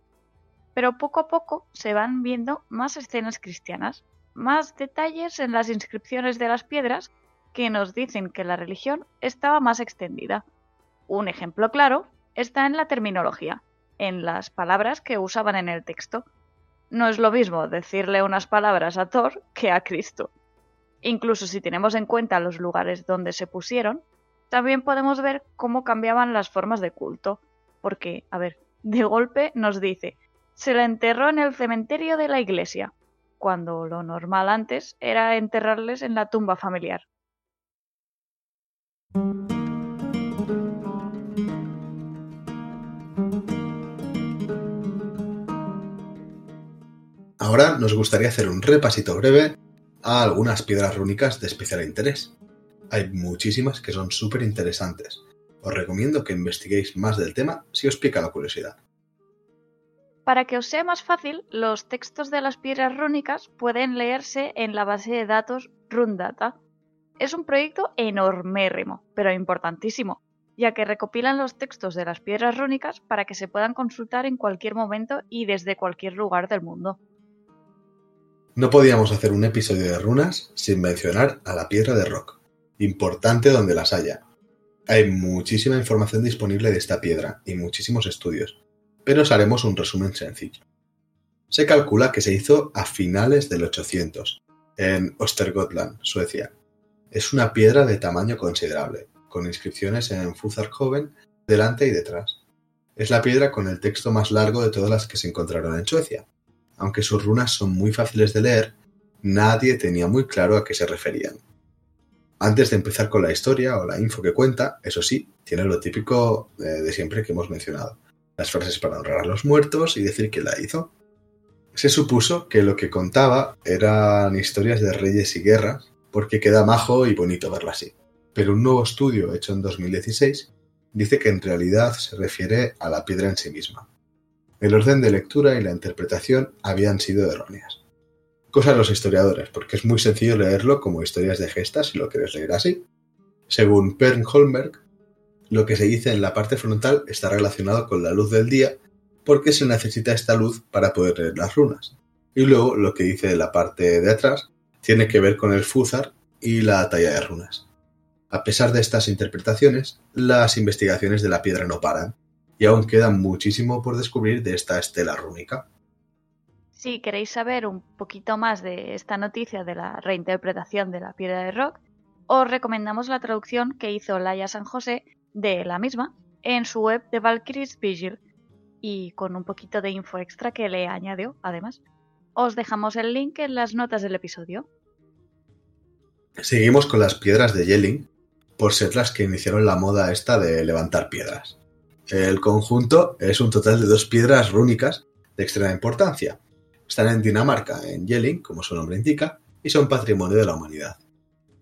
Pero poco a poco se van viendo más escenas cristianas, más detalles en las inscripciones de las piedras que nos dicen que la religión estaba más extendida. Un ejemplo claro está en la terminología, en las palabras que usaban en el texto. No es lo mismo decirle unas palabras a Thor que a Cristo. Incluso si tenemos en cuenta los lugares donde se pusieron, también podemos ver cómo cambiaban las formas de culto. Porque, a ver, de golpe nos dice, se la enterró en el cementerio de la iglesia, cuando lo normal antes era enterrarles en la tumba familiar. Ahora nos gustaría hacer un repasito breve a algunas piedras rúnicas de especial interés. Hay muchísimas que son súper interesantes. Os recomiendo que investiguéis más del tema si os pica la curiosidad. Para que os sea más fácil, los textos de las piedras rúnicas pueden leerse en la base de datos Rundata. Es un proyecto enormérrimo, pero importantísimo, ya que recopilan los textos de las piedras rúnicas para que se puedan consultar en cualquier momento y desde cualquier lugar del mundo. No podíamos hacer un episodio de runas sin mencionar a la piedra de rock importante donde las haya. Hay muchísima información disponible de esta piedra y muchísimos estudios, pero os haremos un resumen sencillo. Se calcula que se hizo a finales del 800, en Östergötland, Suecia. Es una piedra de tamaño considerable, con inscripciones en Fuzarkoven delante y detrás. Es la piedra con el texto más largo de todas las que se encontraron en Suecia. Aunque sus runas son muy fáciles de leer, nadie tenía muy claro a qué se referían. Antes de empezar con la historia o la info que cuenta, eso sí, tiene lo típico eh, de siempre que hemos mencionado. Las frases para honrar a los muertos y decir quién la hizo. Se supuso que lo que contaba eran historias de reyes y guerras, porque queda majo y bonito verlo así. Pero un nuevo estudio hecho en 2016 dice que en realidad se refiere a la piedra en sí misma. El orden de lectura y la interpretación habían sido erróneas. Cosa de los historiadores, porque es muy sencillo leerlo como historias de gestas si lo quieres leer así. Según Pern Holmberg, lo que se dice en la parte frontal está relacionado con la luz del día porque se necesita esta luz para poder leer las runas. Y luego lo que dice la parte de atrás tiene que ver con el fúzar y la talla de runas. A pesar de estas interpretaciones, las investigaciones de la piedra no paran, y aún queda muchísimo por descubrir de esta estela rúnica. Si queréis saber un poquito más de esta noticia de la reinterpretación de la piedra de rock, os recomendamos la traducción que hizo Laia San José de la misma en su web de Valkyries Vigil, y con un poquito de info extra que le añadió, además. Os dejamos el link en las notas del episodio. Seguimos con las piedras de Yelling, por ser las que iniciaron la moda esta de levantar piedras. El conjunto es un total de dos piedras rúnicas de extrema importancia. Están en Dinamarca, en Yelling, como su nombre indica, y son patrimonio de la humanidad.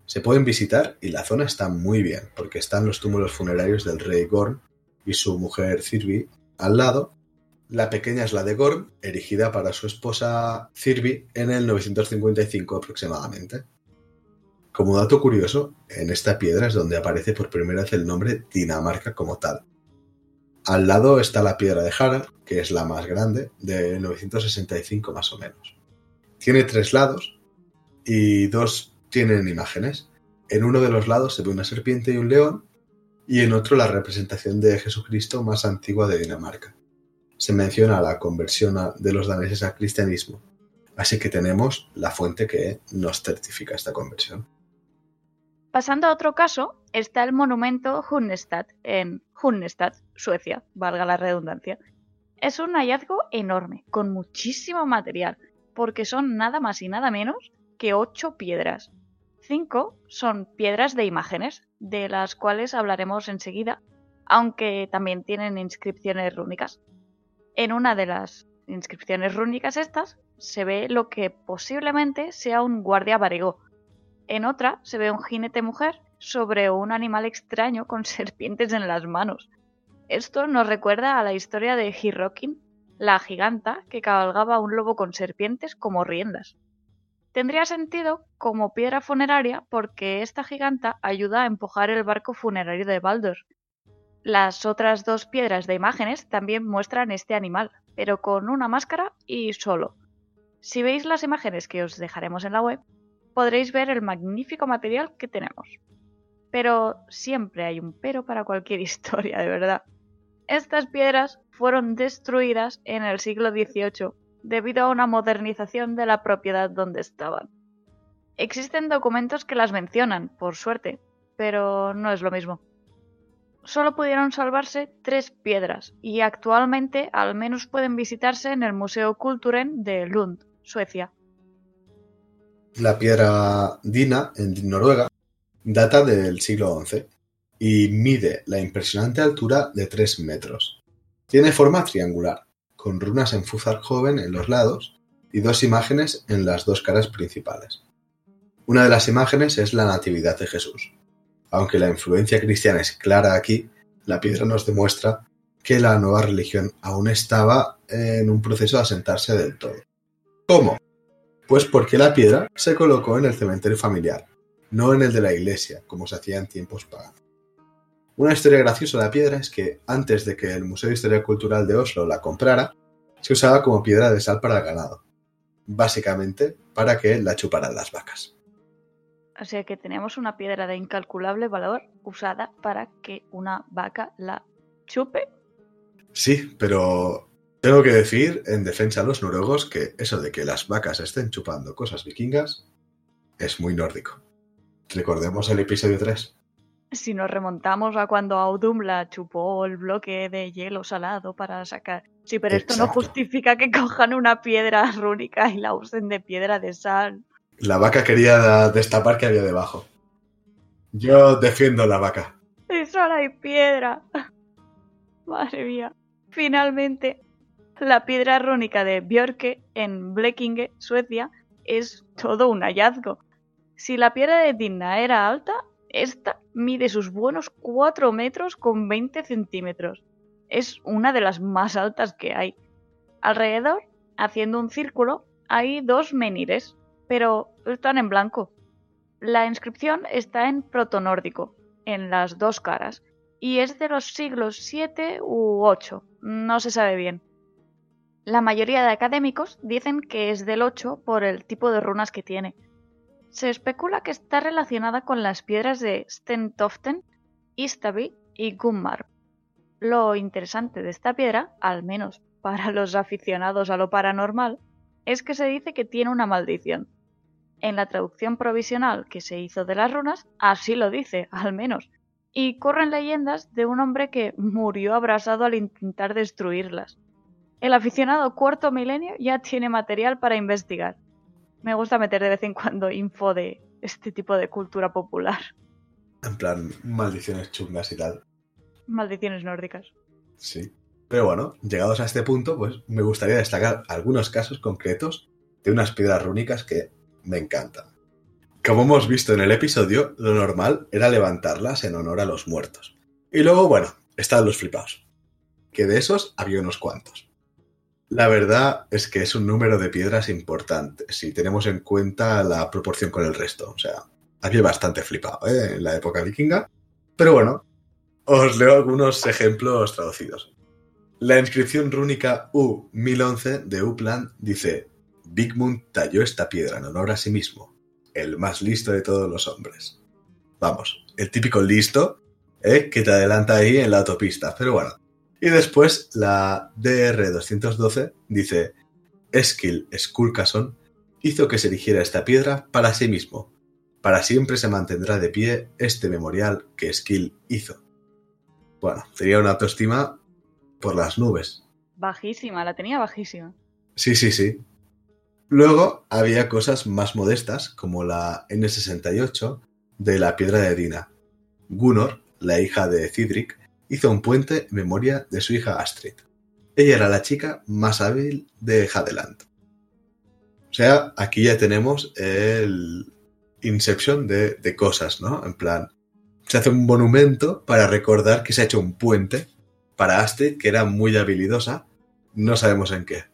Se pueden visitar y la zona está muy bien, porque están los túmulos funerarios del rey Gorm y su mujer Cirvi al lado, la pequeña es la de Gorm, erigida para su esposa Cirbi en el 955 aproximadamente. Como dato curioso, en esta piedra es donde aparece por primera vez el nombre Dinamarca como tal. Al lado está la piedra de Harald, que es la más grande, de 965 más o menos. Tiene tres lados y dos tienen imágenes. En uno de los lados se ve una serpiente y un león y en otro la representación de Jesucristo más antigua de Dinamarca. Se menciona la conversión de los daneses al cristianismo, así que tenemos la fuente que nos certifica esta conversión. Pasando a otro caso, está el monumento Hunnestad en Hunnestad, Suecia, valga la redundancia. Es un hallazgo enorme, con muchísimo material, porque son nada más y nada menos que ocho piedras, Cinco son piedras de imágenes, de las cuales hablaremos enseguida, aunque también tienen inscripciones rúnicas. En una de las inscripciones rúnicas estas se ve lo que posiblemente sea un guardia varego. En otra se ve un jinete mujer sobre un animal extraño con serpientes en las manos. Esto nos recuerda a la historia de Hirokin, la giganta que cabalgaba un lobo con serpientes como riendas. Tendría sentido como piedra funeraria porque esta giganta ayuda a empujar el barco funerario de Baldur. Las otras dos piedras de imágenes también muestran este animal, pero con una máscara y solo. Si veis las imágenes que os dejaremos en la web, podréis ver el magnífico material que tenemos. Pero siempre hay un pero para cualquier historia, de verdad. Estas piedras fueron destruidas en el siglo XVIII debido a una modernización de la propiedad donde estaban. Existen documentos que las mencionan, por suerte, pero no es lo mismo. Solo pudieron salvarse tres piedras y actualmente al menos pueden visitarse en el Museo Kulturen de Lund, Suecia. La piedra Dina, en Noruega, data del siglo XI y mide la impresionante altura de 3 metros. Tiene forma triangular con runas en fúzar joven en los lados y dos imágenes en las dos caras principales. Una de las imágenes es la Natividad de Jesús. Aunque la influencia cristiana es clara aquí, la piedra nos demuestra que la nueva religión aún estaba en un proceso de asentarse del todo. ¿Cómo? Pues porque la piedra se colocó en el cementerio familiar, no en el de la iglesia, como se hacía en tiempos paganos. Una historia graciosa de la piedra es que antes de que el Museo de Historia Cultural de Oslo la comprara, se usaba como piedra de sal para el ganado, básicamente para que la chuparan las vacas. O sea que tenemos una piedra de incalculable valor usada para que una vaca la chupe. Sí, pero Tengo que decir, en defensa de los noruegos, que eso de que las vacas estén chupando cosas vikingas es muy nórdico. Recordemos el episodio 3. Si nos remontamos a cuando Audumla chupó el bloque de hielo salado para sacar. Sí, pero esto no justifica que cojan una piedra rúnica y la usen de piedra de sal. La vaca quería destapar que había debajo. Yo defiendo la vaca. ¡Y solo hay piedra! Madre mía. Finalmente, la piedra rúnica de Björke en Blekinge, Suecia, es todo un hallazgo. Si la piedra de Dinna era alta, esta mide sus buenos 4 metros con 20 centímetros. Es una de las más altas que hay. Alrededor, haciendo un círculo, hay dos menires, pero están en blanco. La inscripción está en protonórdico, en las dos caras, y es de los siglos 7 u 8, no se sabe bien. La mayoría de académicos dicen que es del 8 por el tipo de runas que tiene. Se especula que está relacionada con las piedras de Stentoften, Istaby y Gummar. Lo interesante de esta piedra, al menos para los aficionados a lo paranormal, es que se dice que tiene una maldición. En la traducción provisional que se hizo de las runas, así lo dice, al menos, y corren leyendas de un hombre que murió abrasado al intentar destruirlas. El aficionado cuarto milenio ya tiene material para investigar. Me gusta meter de vez en cuando info de este tipo de cultura popular. En plan, maldiciones chungas y tal. Maldiciones nórdicas. Sí. Pero bueno, llegados a este punto, pues me gustaría destacar algunos casos concretos de unas piedras rúnicas que me encantan. Como hemos visto en el episodio, lo normal era levantarlas en honor a los muertos. Y luego, bueno, están los flipados. Que de esos había unos cuantos. La verdad es que es un número de piedras importante, si tenemos en cuenta la proporción con el resto. O sea, había bastante flipado ¿eh? en la época vikinga. Pero bueno, os leo algunos ejemplos traducidos. La inscripción rúnica U1011 de Upland dice: Bigmund talló esta piedra en honor a sí mismo, el más listo de todos los hombres. Vamos, el típico listo ¿eh? que te adelanta ahí en la autopista, pero bueno. Y después la DR212 dice: Eskil Skulkason hizo que se erigiera esta piedra para sí mismo. Para siempre se mantendrá de pie este memorial que Skill hizo. Bueno, tenía una autoestima por las nubes. Bajísima, la tenía bajísima. Sí, sí, sí. Luego había cosas más modestas, como la N68 de la piedra de Dina. Gunnar, la hija de Cidric, hizo un puente en memoria de su hija Astrid. Ella era la chica más hábil de Hadeland. O sea, aquí ya tenemos el Inception de, de cosas, ¿no? En plan, se hace un monumento para recordar que se ha hecho un puente para Astrid, que era muy habilidosa, no sabemos en qué.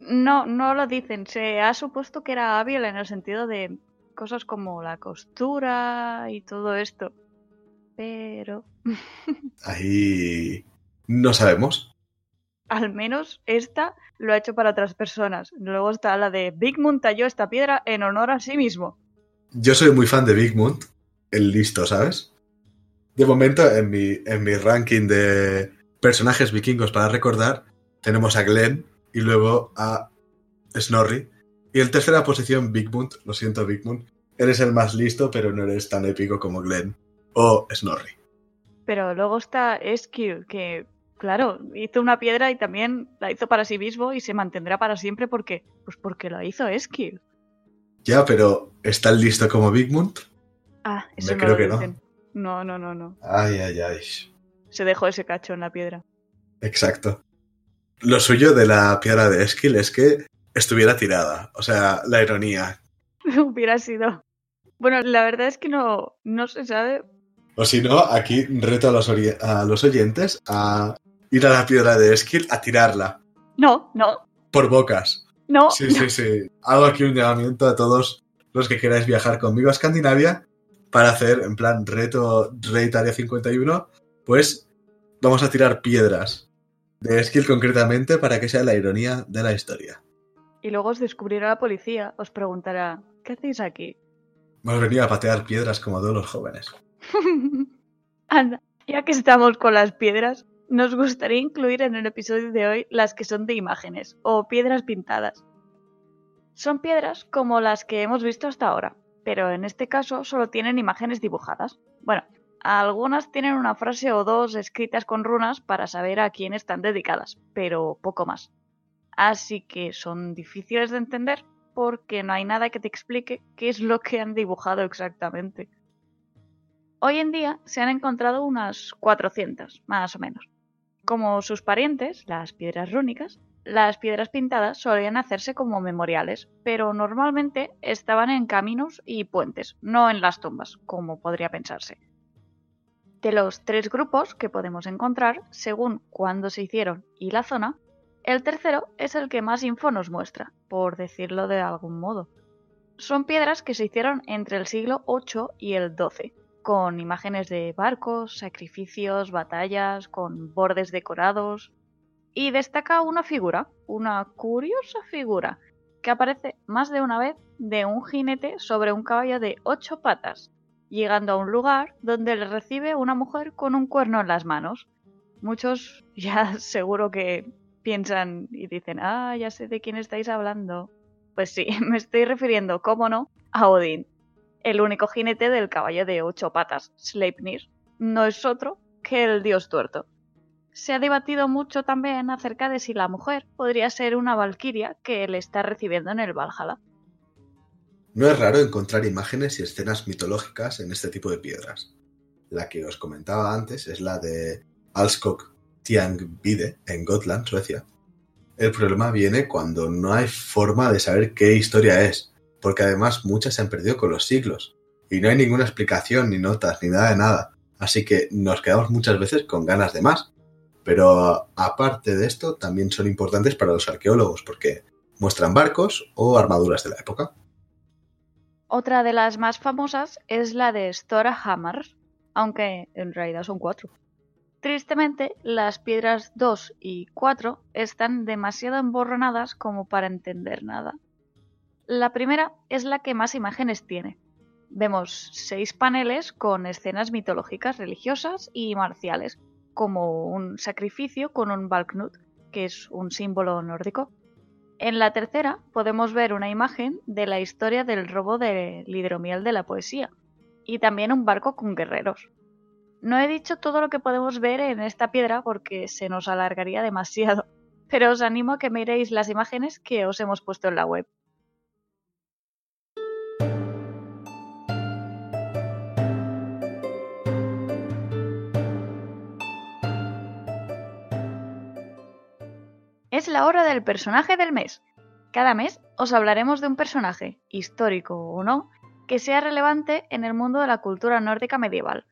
No, no lo dicen. Se ha supuesto que era hábil en el sentido de cosas como la costura y todo esto. Pero Ahí no sabemos. al menos esta lo ha hecho para otras personas. Luego está la de Big Moon talló esta piedra en honor a sí mismo. Yo soy muy fan de Bigmund, el listo, ¿sabes? De momento, en mi, en mi ranking de personajes vikingos para recordar, tenemos a Glenn y luego a Snorri. Y en tercera posición, Bigmund. Lo siento, Bigmund. Eres el más listo, pero no eres tan épico como Glenn o Snorri. Pero luego está Eskil, que, claro, hizo una piedra y también la hizo para sí mismo y se mantendrá para siempre porque, pues porque la hizo Eskil. Ya, pero ¿está listo como Bigmund? Ah, eso Me no creo lo que no. No, no, no, no. Ay, ay, ay. Se dejó ese cacho en la piedra. Exacto. Lo suyo de la piedra de Eskil es que estuviera tirada. O sea, la ironía. Hubiera sido. Bueno, la verdad es que no, no se sabe. O si no, aquí reto a los, ori- a los oyentes a ir a la piedra de Eskil a tirarla. No, no, Por bocas. no. Sí, sí, sí. Hago aquí un llamamiento a todos los que queráis viajar conmigo a Escandinavia para hacer, en plan, reto Raid Area 51. Pues vamos a tirar piedras de Eskil concretamente para que sea la ironía de la historia. Y luego os descubrirá la policía. Os preguntará, ¿qué hacéis aquí? Hemos venido a patear piedras como todos los jóvenes. Anda, ya que estamos con las piedras, nos gustaría incluir en el episodio de hoy las que son de imágenes o piedras pintadas. Son piedras como las que hemos visto hasta ahora, pero en este caso solo tienen imágenes dibujadas. Bueno, algunas tienen una frase o dos escritas con runas para saber a quién están dedicadas, pero poco más. Así que son difíciles de entender porque no hay nada que te explique qué es lo que han dibujado exactamente. Hoy en día se han encontrado unas 400, más o menos. Como sus parientes, las piedras rúnicas, las piedras pintadas solían hacerse como memoriales, pero normalmente estaban en caminos y puentes, no en las tumbas, como podría pensarse. De los tres grupos que podemos encontrar, según cuándo se hicieron y la zona, el tercero es el que más info nos muestra, por decirlo de algún modo. Son piedras que se hicieron entre el siglo VIII y el XII, con imágenes de barcos, sacrificios, batallas, con bordes decorados. Y destaca una figura, una curiosa figura, que aparece más de una vez de un jinete sobre un caballo de ocho patas, llegando a un lugar donde le recibe una mujer con un cuerno en las manos. Muchos ya seguro que piensan y dicen, ah, ya sé de quién estáis hablando. Pues sí, me estoy refiriendo, cómo no, a Odín, el único jinete del caballo de ocho patas, Sleipnir. No es otro que el dios tuerto. Se ha debatido mucho también acerca de si la mujer podría ser una valquiria que le está recibiendo en el Valhalla. No es raro encontrar imágenes y escenas mitológicas en este tipo de piedras. La que os comentaba antes es la de Alskog Tiangbide, en Gotland, Suecia. El problema viene cuando no hay forma de saber qué historia es, porque además muchas se han perdido con los siglos, y no hay ninguna explicación, ni notas, ni nada de nada, así que nos quedamos muchas veces con ganas de más. Pero aparte de esto, también son importantes para los arqueólogos, porque muestran barcos o armaduras de la época. Otra de las más famosas es la de Stora Hammer, aunque en realidad son cuatro. Tristemente, las piedras 2 y 4 están demasiado emborronadas como para entender nada. La primera es la que más imágenes tiene. Vemos seis paneles con escenas mitológicas religiosas y marciales, como un sacrificio con un Valknut, que es un símbolo nórdico, en la tercera podemos ver una imagen de la historia del robo del hidromiel de la poesía y también un barco con guerreros. No he dicho todo lo que podemos ver en esta piedra porque se nos alargaría demasiado, pero os animo a que miréis las imágenes que os hemos puesto en la web. Es la hora del personaje del mes. Cada mes os hablaremos de un personaje, histórico o no, que sea relevante en el mundo de la cultura nórdica medieval.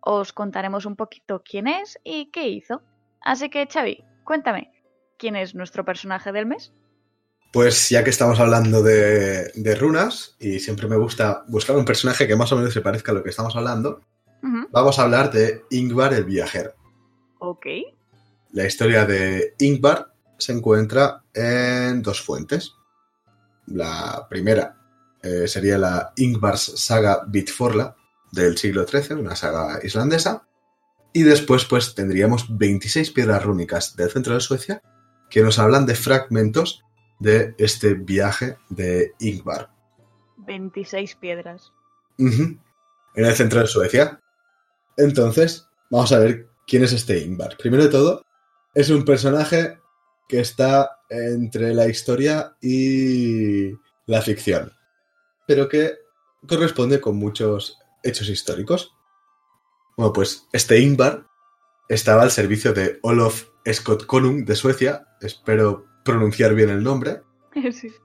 Os contaremos un poquito quién es y qué hizo. Así que, Xavi, cuéntame, ¿quién es nuestro personaje del mes? Pues ya que estamos hablando de, runas, y siempre me gusta buscar un personaje que más o menos se parezca a lo que estamos hablando, vamos a hablar de Ingvar el Viajero. Ok. La historia de Ingvar se encuentra en dos fuentes. La primera eh, sería la Ingvars Saga Bitforla del siglo XIII, una saga islandesa. Y después, pues, tendríamos 26 piedras rúnicas del centro de Suecia que nos hablan de fragmentos de este viaje de Ingvar. 26 piedras. En el centro de Suecia. Entonces, vamos a ver quién es este Ingvar. Primero de todo, es un personaje que está entre la historia y la ficción, pero que corresponde con muchos hechos históricos. Bueno, pues este Ingvar estaba al servicio de Olof Scott Konung de Suecia, espero pronunciar bien el nombre.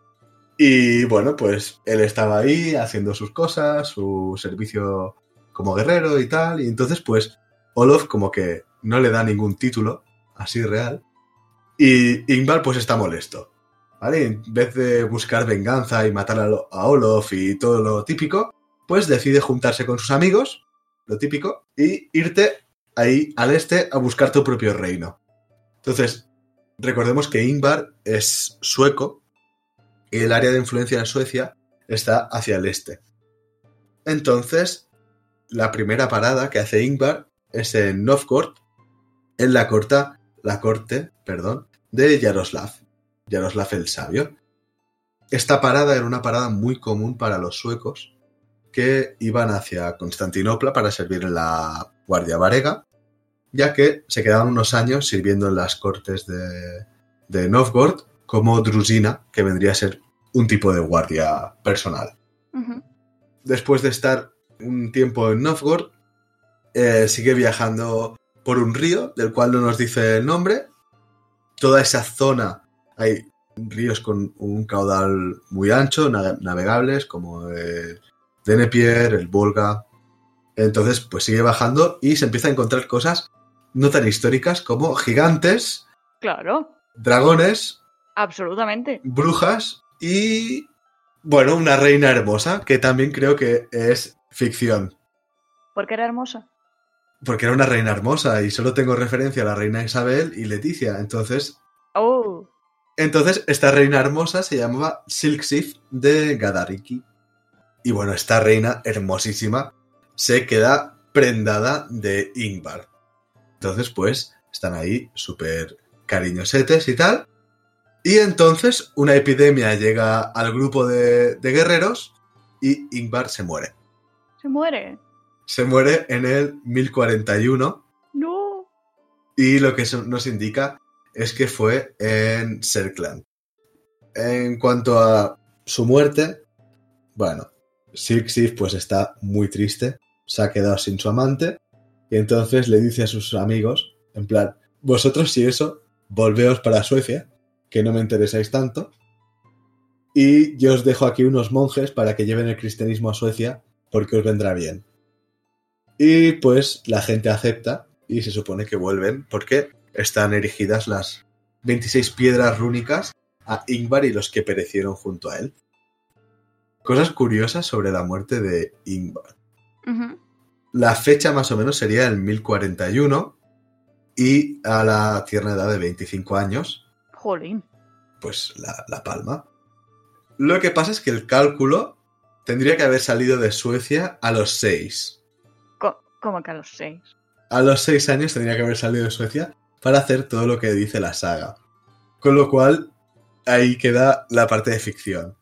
Y bueno, pues él estaba ahí haciendo sus cosas, su servicio como guerrero y tal, y entonces pues Olof como que no le da ningún título así real, y Ingvar pues está molesto. ¿Vale? En vez de buscar venganza y matar a, Olof y todo lo típico, pues decide juntarse con sus amigos, lo típico, y irte ahí al este a buscar tu propio reino. Entonces, recordemos que Ingvar es sueco y el área de influencia de Suecia está hacia el este. Entonces, la primera parada que hace Ingvar es en Novgorod, en la, corta, la corte perdón, de Yaroslav, Yaroslav el Sabio. Esta parada era una parada muy común para los suecos que iban hacia Constantinopla para servir en la Guardia Varega, ya que se quedaban unos años sirviendo en las cortes de, de Novgorod como drusina, que vendría a ser un tipo de guardia personal. Después de estar un tiempo en Novgorod, eh, sigue viajando por un río, del cual no nos dice el nombre. Toda esa zona hay ríos con un caudal muy ancho, na- navegables, como el Dnepier, el Volga. Entonces, pues sigue bajando y se empieza a encontrar cosas no tan históricas como gigantes, Claro, dragones, absolutamente. brujas y, bueno, una reina hermosa, que también creo que es ficción. Porque era hermosa. Porque era una reina hermosa y solo tengo referencia a la reina Isabel y Leticia. Entonces, Oh, entonces esta reina hermosa se llamaba Silksif de Gadariki. Y bueno, esta reina hermosísima se queda prendada de Ingvar. Entonces, pues, están ahí súper cariñosetes y tal. Y entonces una epidemia llega al grupo de, de guerreros y Ingvar se muere. se muere. Se muere en el 1041 No. y lo que eso nos indica es que fue en Serkland. En cuanto a su muerte, bueno, Sirksif pues está muy triste, se ha quedado sin su amante y entonces le dice a sus amigos, en plan, vosotros si eso, volveos para Suecia, que no me interesáis tanto, y yo os dejo aquí unos monjes para que lleven el cristianismo a Suecia porque os vendrá bien. Y pues la gente acepta y se supone que vuelven porque están erigidas las 26 piedras rúnicas a Ingvar y los que perecieron junto a él. Cosas curiosas sobre la muerte de Ingvar. La fecha más o menos sería el 1041 y a la tierna edad de 25 años, Jolín. pues la, la palma. Lo que pasa es que el cálculo tendría que haber salido de Suecia a los 6. Co- ¿Cómo que a los seis? A los 6 años tendría que haber salido de Suecia para hacer todo lo que dice la saga. Con lo cual, ahí queda la parte de ficción.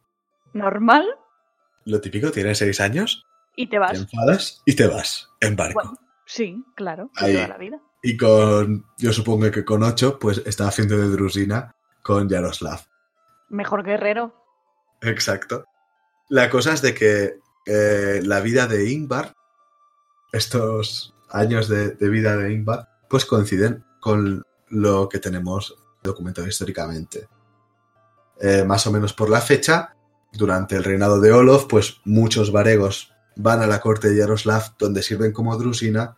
¿Normal? Lo típico, tienes 6 años, Y te te vas. enfadas y te vas en barco. Bueno, sí, claro. Ahí. Toda la vida. Y con, yo supongo que con 8, pues estaba haciendo de Drusina con Yaroslav. Mejor guerrero. Exacto. La cosa es de que eh, la vida de Ingvar, estos años de, vida de Ingvar, pues coinciden con lo que tenemos documentado históricamente. Eh, más o menos por la fecha, durante el reinado de Olof, pues muchos varegos van a la corte de Yaroslav, donde sirven como drusina.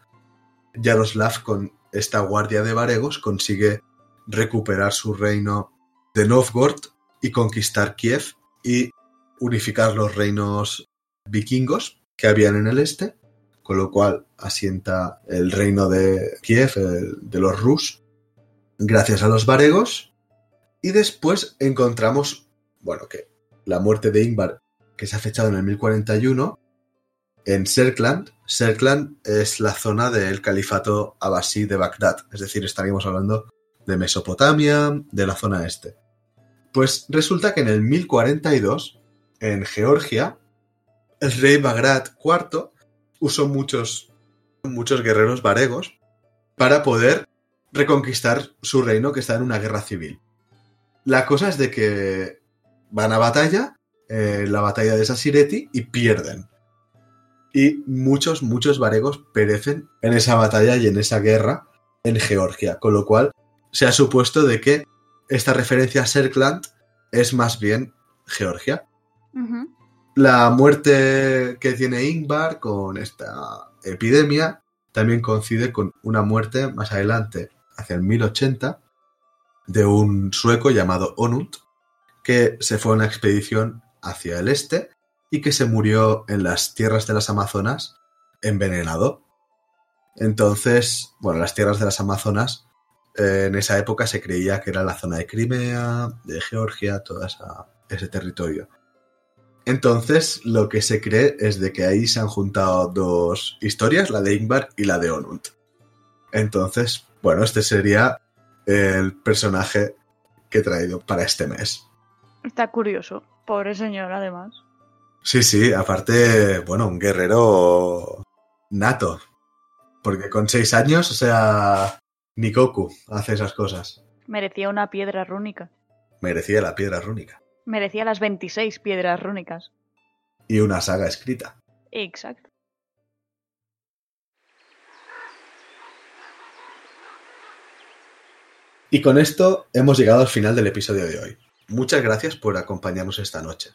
Yaroslav, con esta guardia de varegos, consigue recuperar su reino de Novgorod y conquistar Kiev y unificar los reinos vikingos que habían en el este, con lo cual asienta el reino de Kiev, de los Rus, gracias a los varegos. Y después encontramos, bueno, que la muerte de Ingvar, que se ha fechado en el 1041, en Serkland. Serkland es la zona del califato abasí de Bagdad, es decir, estaríamos hablando de Mesopotamia, de la zona este. Pues resulta que en el 1042, en Georgia, el rey Bagrat IV usó muchos, muchos guerreros varegos para poder reconquistar su reino que está en una guerra civil. La cosa es de que van a batalla, eh, la batalla de Sasireti, y pierden. Y muchos, muchos varegos perecen en esa batalla y en esa guerra en Georgia, con lo cual se ha supuesto de que esta referencia a Serkland es más bien Georgia. La muerte que tiene Ingvar con esta epidemia también coincide con una muerte más adelante, hacia el 1080, de un sueco llamado Onund, que se fue a una expedición hacia el este y que se murió en las tierras de las Amazonas envenenado. Entonces, bueno, las tierras de las Amazonas eh, en esa época se creía que era la zona de Crimea, de Georgia, todo ese territorio. Entonces, lo que se cree es de que ahí se han juntado dos historias, la de Ingvar y la de Onund. Entonces, Bueno, este sería el personaje que he traído para este mes. Está curioso. Pobre señor, además. Sí, sí, aparte, bueno, un guerrero nato. Porque con seis años, o sea, ni Goku hace esas cosas. Merecía una piedra rúnica. Merecía la piedra rúnica. Merecía las 26 piedras rúnicas. Y una saga escrita. Exacto. Y con esto hemos llegado al final del episodio de hoy. Muchas gracias por acompañarnos esta noche.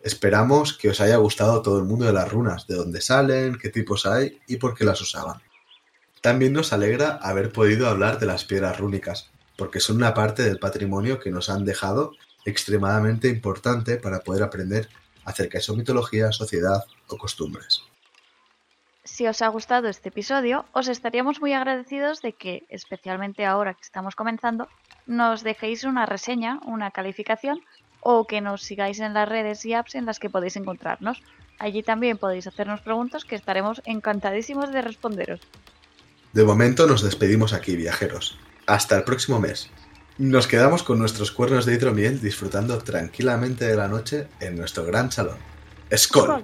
Esperamos que os haya gustado todo el mundo de las runas, de dónde salen, qué tipos hay y por qué las usaban. También nos alegra haber podido hablar de las piedras rúnicas, porque son una parte del patrimonio que nos han dejado extremadamente importante para poder aprender acerca de su mitología, sociedad o costumbres. Si os ha gustado este episodio, os estaríamos muy agradecidos de que, especialmente ahora que estamos comenzando, nos dejéis una reseña, una calificación o que nos sigáis en las redes y apps en las que podéis encontrarnos. Allí también podéis hacernos preguntas que estaremos encantadísimos de responderos. De momento nos despedimos aquí, viajeros. Hasta el próximo mes. Nos quedamos con nuestros cuernos de hidromiel disfrutando tranquilamente de la noche en nuestro gran salón. ¡Skol!